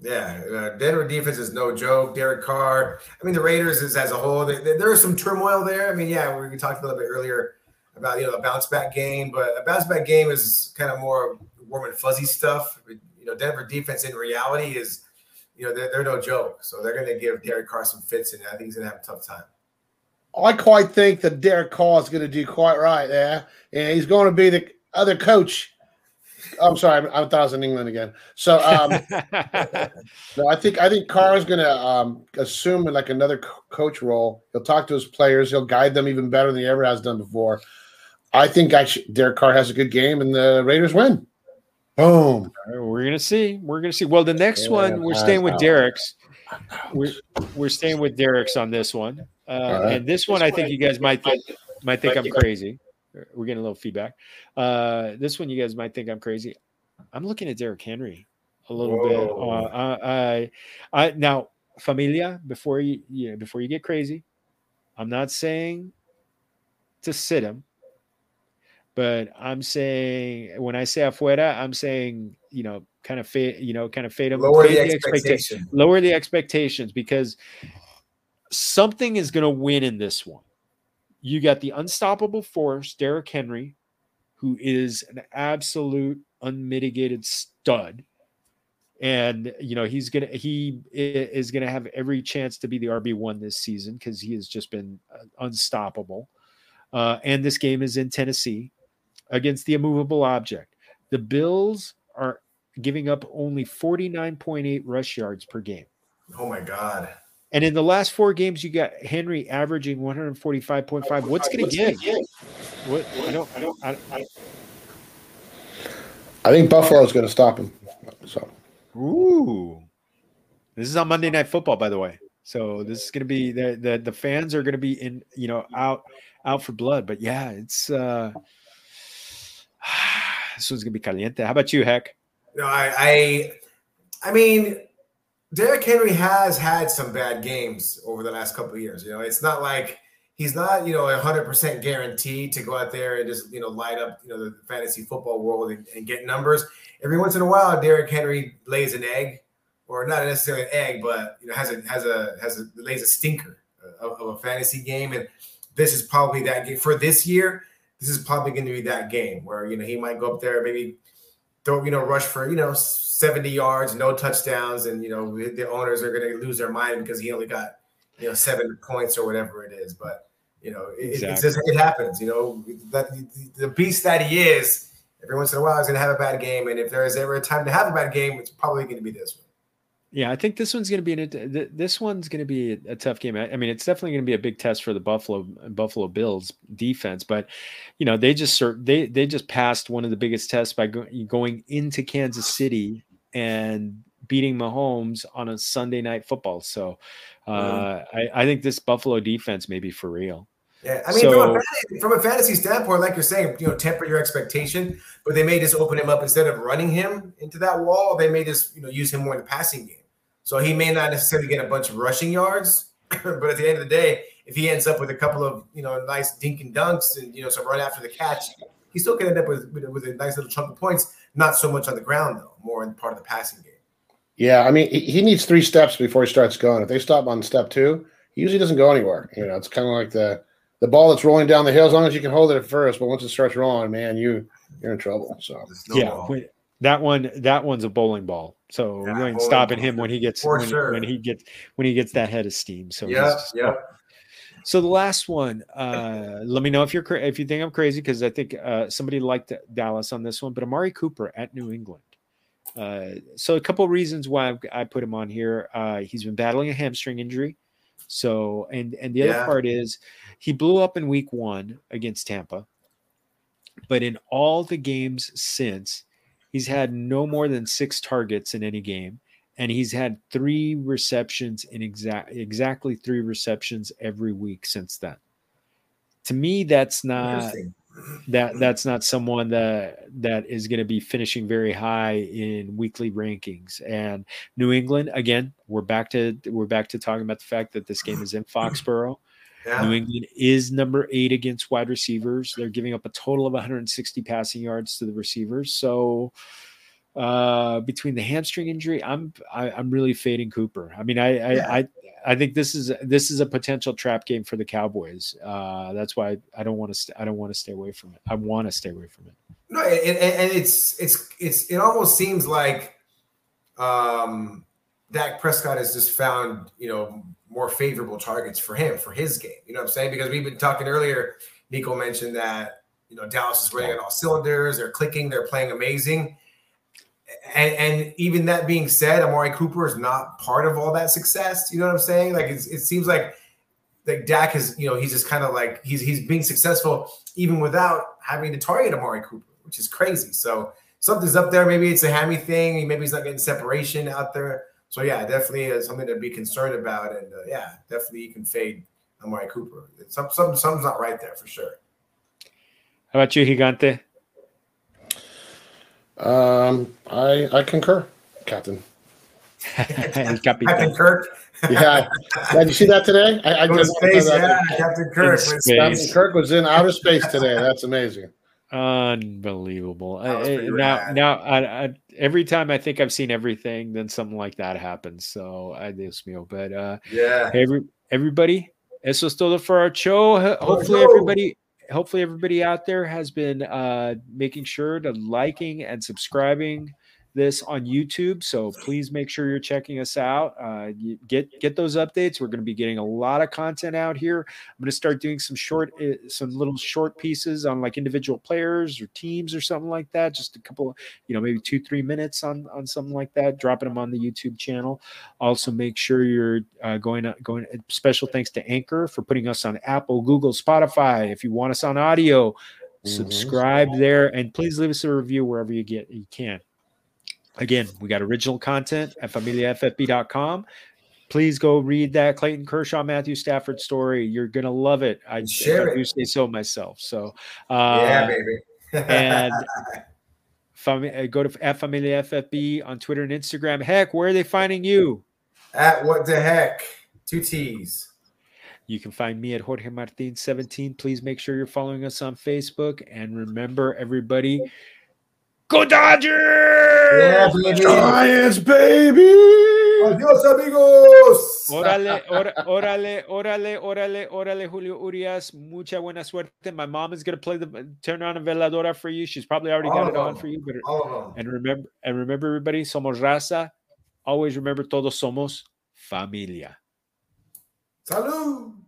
Yeah, uh, Denver defense is no joke. Derek Carr. I mean, the Raiders is as a whole. They, they, there is some turmoil there. I mean, yeah, we talked a little bit earlier about you know a bounce back game, but a bounce back game is kind of more warm and fuzzy stuff. You know, Denver defense in reality is you know, they're, they're no joke. So they're going to give Derek Carr some fits, and I think he's going to have a tough time. I quite think that Derek Carr is going to do quite right there, and he's going to be the other coach. I'm sorry, I thought I was in England again. So, um, no, I think I think Carr is going to um, assume like another co- coach role. He'll talk to his players. He'll guide them even better than he ever has done before. I think actually Derek Carr has a good game, and the Raiders win. Boom. we're gonna see. We're gonna see. Well, the next yeah, one we're staying with Derek's. We're we're staying with Derek's on this one, uh, right. and this one I think you guys might think might think I'm crazy. We're getting a little feedback. Uh, this one you guys might think I'm crazy. I'm looking at Derrick Henry a little Whoa. bit. Uh, I, I now familia before you, you know, before you get crazy. I'm not saying to sit him. But I'm saying when I say afuera, I'm saying you know kind of fade, you know, kind of fade them, lower fade the, the expectations, lower the expectations because something is going to win in this one. you got the unstoppable force, Derrick Henry, who is an absolute unmitigated stud. And you know he's gonna he is gonna have every chance to be the RB one this season because he has just been uh, unstoppable. Uh, and this game is in Tennessee against the immovable object. The Bills are giving up only 49.8 rush yards per game. Oh my God. And in the last four games, you got Henry averaging 145.5. What's going to give? What I don't, I don't, I, I, I think Buffalo is going to stop him. So, ooh, this is on Monday Night Football, by the way. So this is going to be the the the fans are going to be in, you know, out out for blood. But yeah, it's uh this one's to be caliente. How about you, Heck? No, I, I, I mean, Derrick Henry has had some bad games over the last couple years. You know, it's not like he's not, you know, a hundred percent guaranteed to go out there and just, you know, light up, you know, the fantasy football world and, and, get numbers. Every once in a while, Derrick Henry lays an egg, or not necessarily an egg, but you know, has a has a has a lays a stinker of, of a fantasy game. And this is probably that game for this year. This is probably going to be that game where you know he might go up there maybe throw, you know, rush for, you know, 70 yards, no touchdowns, and you know, the owners are gonna lose their mind because he only got, you know, seven points or whatever it is. But you know, it, exactly. it's just it happens, you know, that the beast that he is, every once in a while he's gonna have a bad game. And if there is ever a time to have a bad game, it's probably gonna be this one. Yeah, I think this one's going to be an, this one's going to be a, tough game. I, mean, it's definitely going to be a big test for the Buffalo Buffalo Bills defense, but you know they just they they just passed one of the biggest tests by go, going into Kansas City and beating Mahomes on a Sunday night football. So uh. I, I think this Buffalo defense may be for real. Yeah, I mean, so, from, a fantasy, from, a fantasy, standpoint, like you're saying, you know, temper your expectation, but they may just open him up instead of running him into that wall. They may just, you know, use him more in the passing game. So he may not necessarily get a bunch of rushing yards, but at the end of the day, if he ends up with a couple of you know nice dink and dunks and you know some run after the catch, he still can end up with, with, with a nice little chunk of points. Not so much on the ground though, more in part of the passing game. Yeah, I mean he needs three steps before he starts going. If they stop on step two, he usually doesn't go anywhere. You know, it's kind of like the the ball that's rolling down the hill. As long as you can hold it at first, but once it starts rolling, man, you you're in trouble. So yeah, that one that one's a bowling ball. So yeah, we ain't stopping him when he gets when, sure. when, he gets when he gets that head of steam. So yeah, yeah. So the last one, uh, let me know if you're if you think I'm crazy because I think uh, somebody liked Dallas on this one, but Amari Cooper at New England. Uh, so a couple reasons why I put him on here. Uh, he's been battling a hamstring injury. So and and the yeah. other part is he blew up in week one against Tampa, but in all the games since, He's had no more than six targets in any game, and he's had three receptions in exact exactly three receptions every week since then. To me, that's not that that's not someone that that is going to be finishing very high in weekly rankings. And New England, again, we're back to we're back to talking about the fact that this game is in Foxborough. Yeah. New England is number eight against wide receivers. They're giving up a total of 160 passing yards to the receivers. So uh, between the hamstring injury, I'm I, am i am really fading Cooper. I mean, I I, yeah. I I think this is this is a potential trap game for the Cowboys. Uh, that's why I don't want to st- I don't want to stay away from it. I want to stay away from it. No, and, and it's it's it's it almost seems like um Dak Prescott has just found you know more favorable targets for him for his game. You know what I'm saying? Because we've been talking earlier. Nico mentioned that you know Dallas is running on all cylinders. They're clicking. They're playing amazing. And, and even that being said, Amari Cooper is not part of all that success. You know what I'm saying? Like it seems like like Dak is, you know, he's just kind of like he's he's being successful even without having to target Amari Cooper, which is crazy. So something's up there. Maybe it's a hammy thing. Maybe he's not getting separation out there. So yeah, definitely is something to be concerned about. And uh, yeah, definitely you can fade Amari Cooper. Some, some, something's not right there for sure. How about you, Gigante? Um, I I concur, Captain. Captain Kirk. yeah, did you see that today? I, I just space, yeah, Captain Kirk. Captain Kirk was in outer space today. That's amazing. Unbelievable. I, now, now, I, I, every time I think I've seen everything, then something like that happens. So I Dios mío. But uh, yeah, every everybody, eso es todo for our show. Hopefully, everybody hopefully everybody out there has been uh, making sure to liking and subscribing this on YouTube. So please make sure you're checking us out. Uh, get get those updates. We're going to be getting a lot of content out here. I'm going to start doing some short, uh, some little short pieces on like individual players or teams or something like that. Just a couple, you know, maybe two three minutes on on something like that. Dropping them on the YouTube channel. Also, make sure you're uh, going going. Special thanks to Anchor for putting us on Apple, Google, Spotify. If you want us on audio. Mm-hmm. Subscribe there and please leave us a review wherever you get you can. Again, we got original content at familiaffb.com. Please go read that Clayton Kershaw, Matthew Stafford story. You're gonna love it. I, Share I do say so myself. So uh, yeah, baby. and uh, go to at Familia FFB on Twitter and Instagram. Heck, where are they finding you? At what the heck? Two T's. You can find me at Jorge Martin 17. Please make sure you're following us on Facebook. And remember, everybody, Go Dodgers! Yeah, baby. Giants, baby! Adios, amigos! Órale, órale, órale, órale, órale, Julio Urias. Mucha buena suerte. My mom is gonna play the turn on a veladora for you. She's probably already got it on for you. But and remember, and remember, everybody, somos raza. Always remember, todos somos familia. Salud.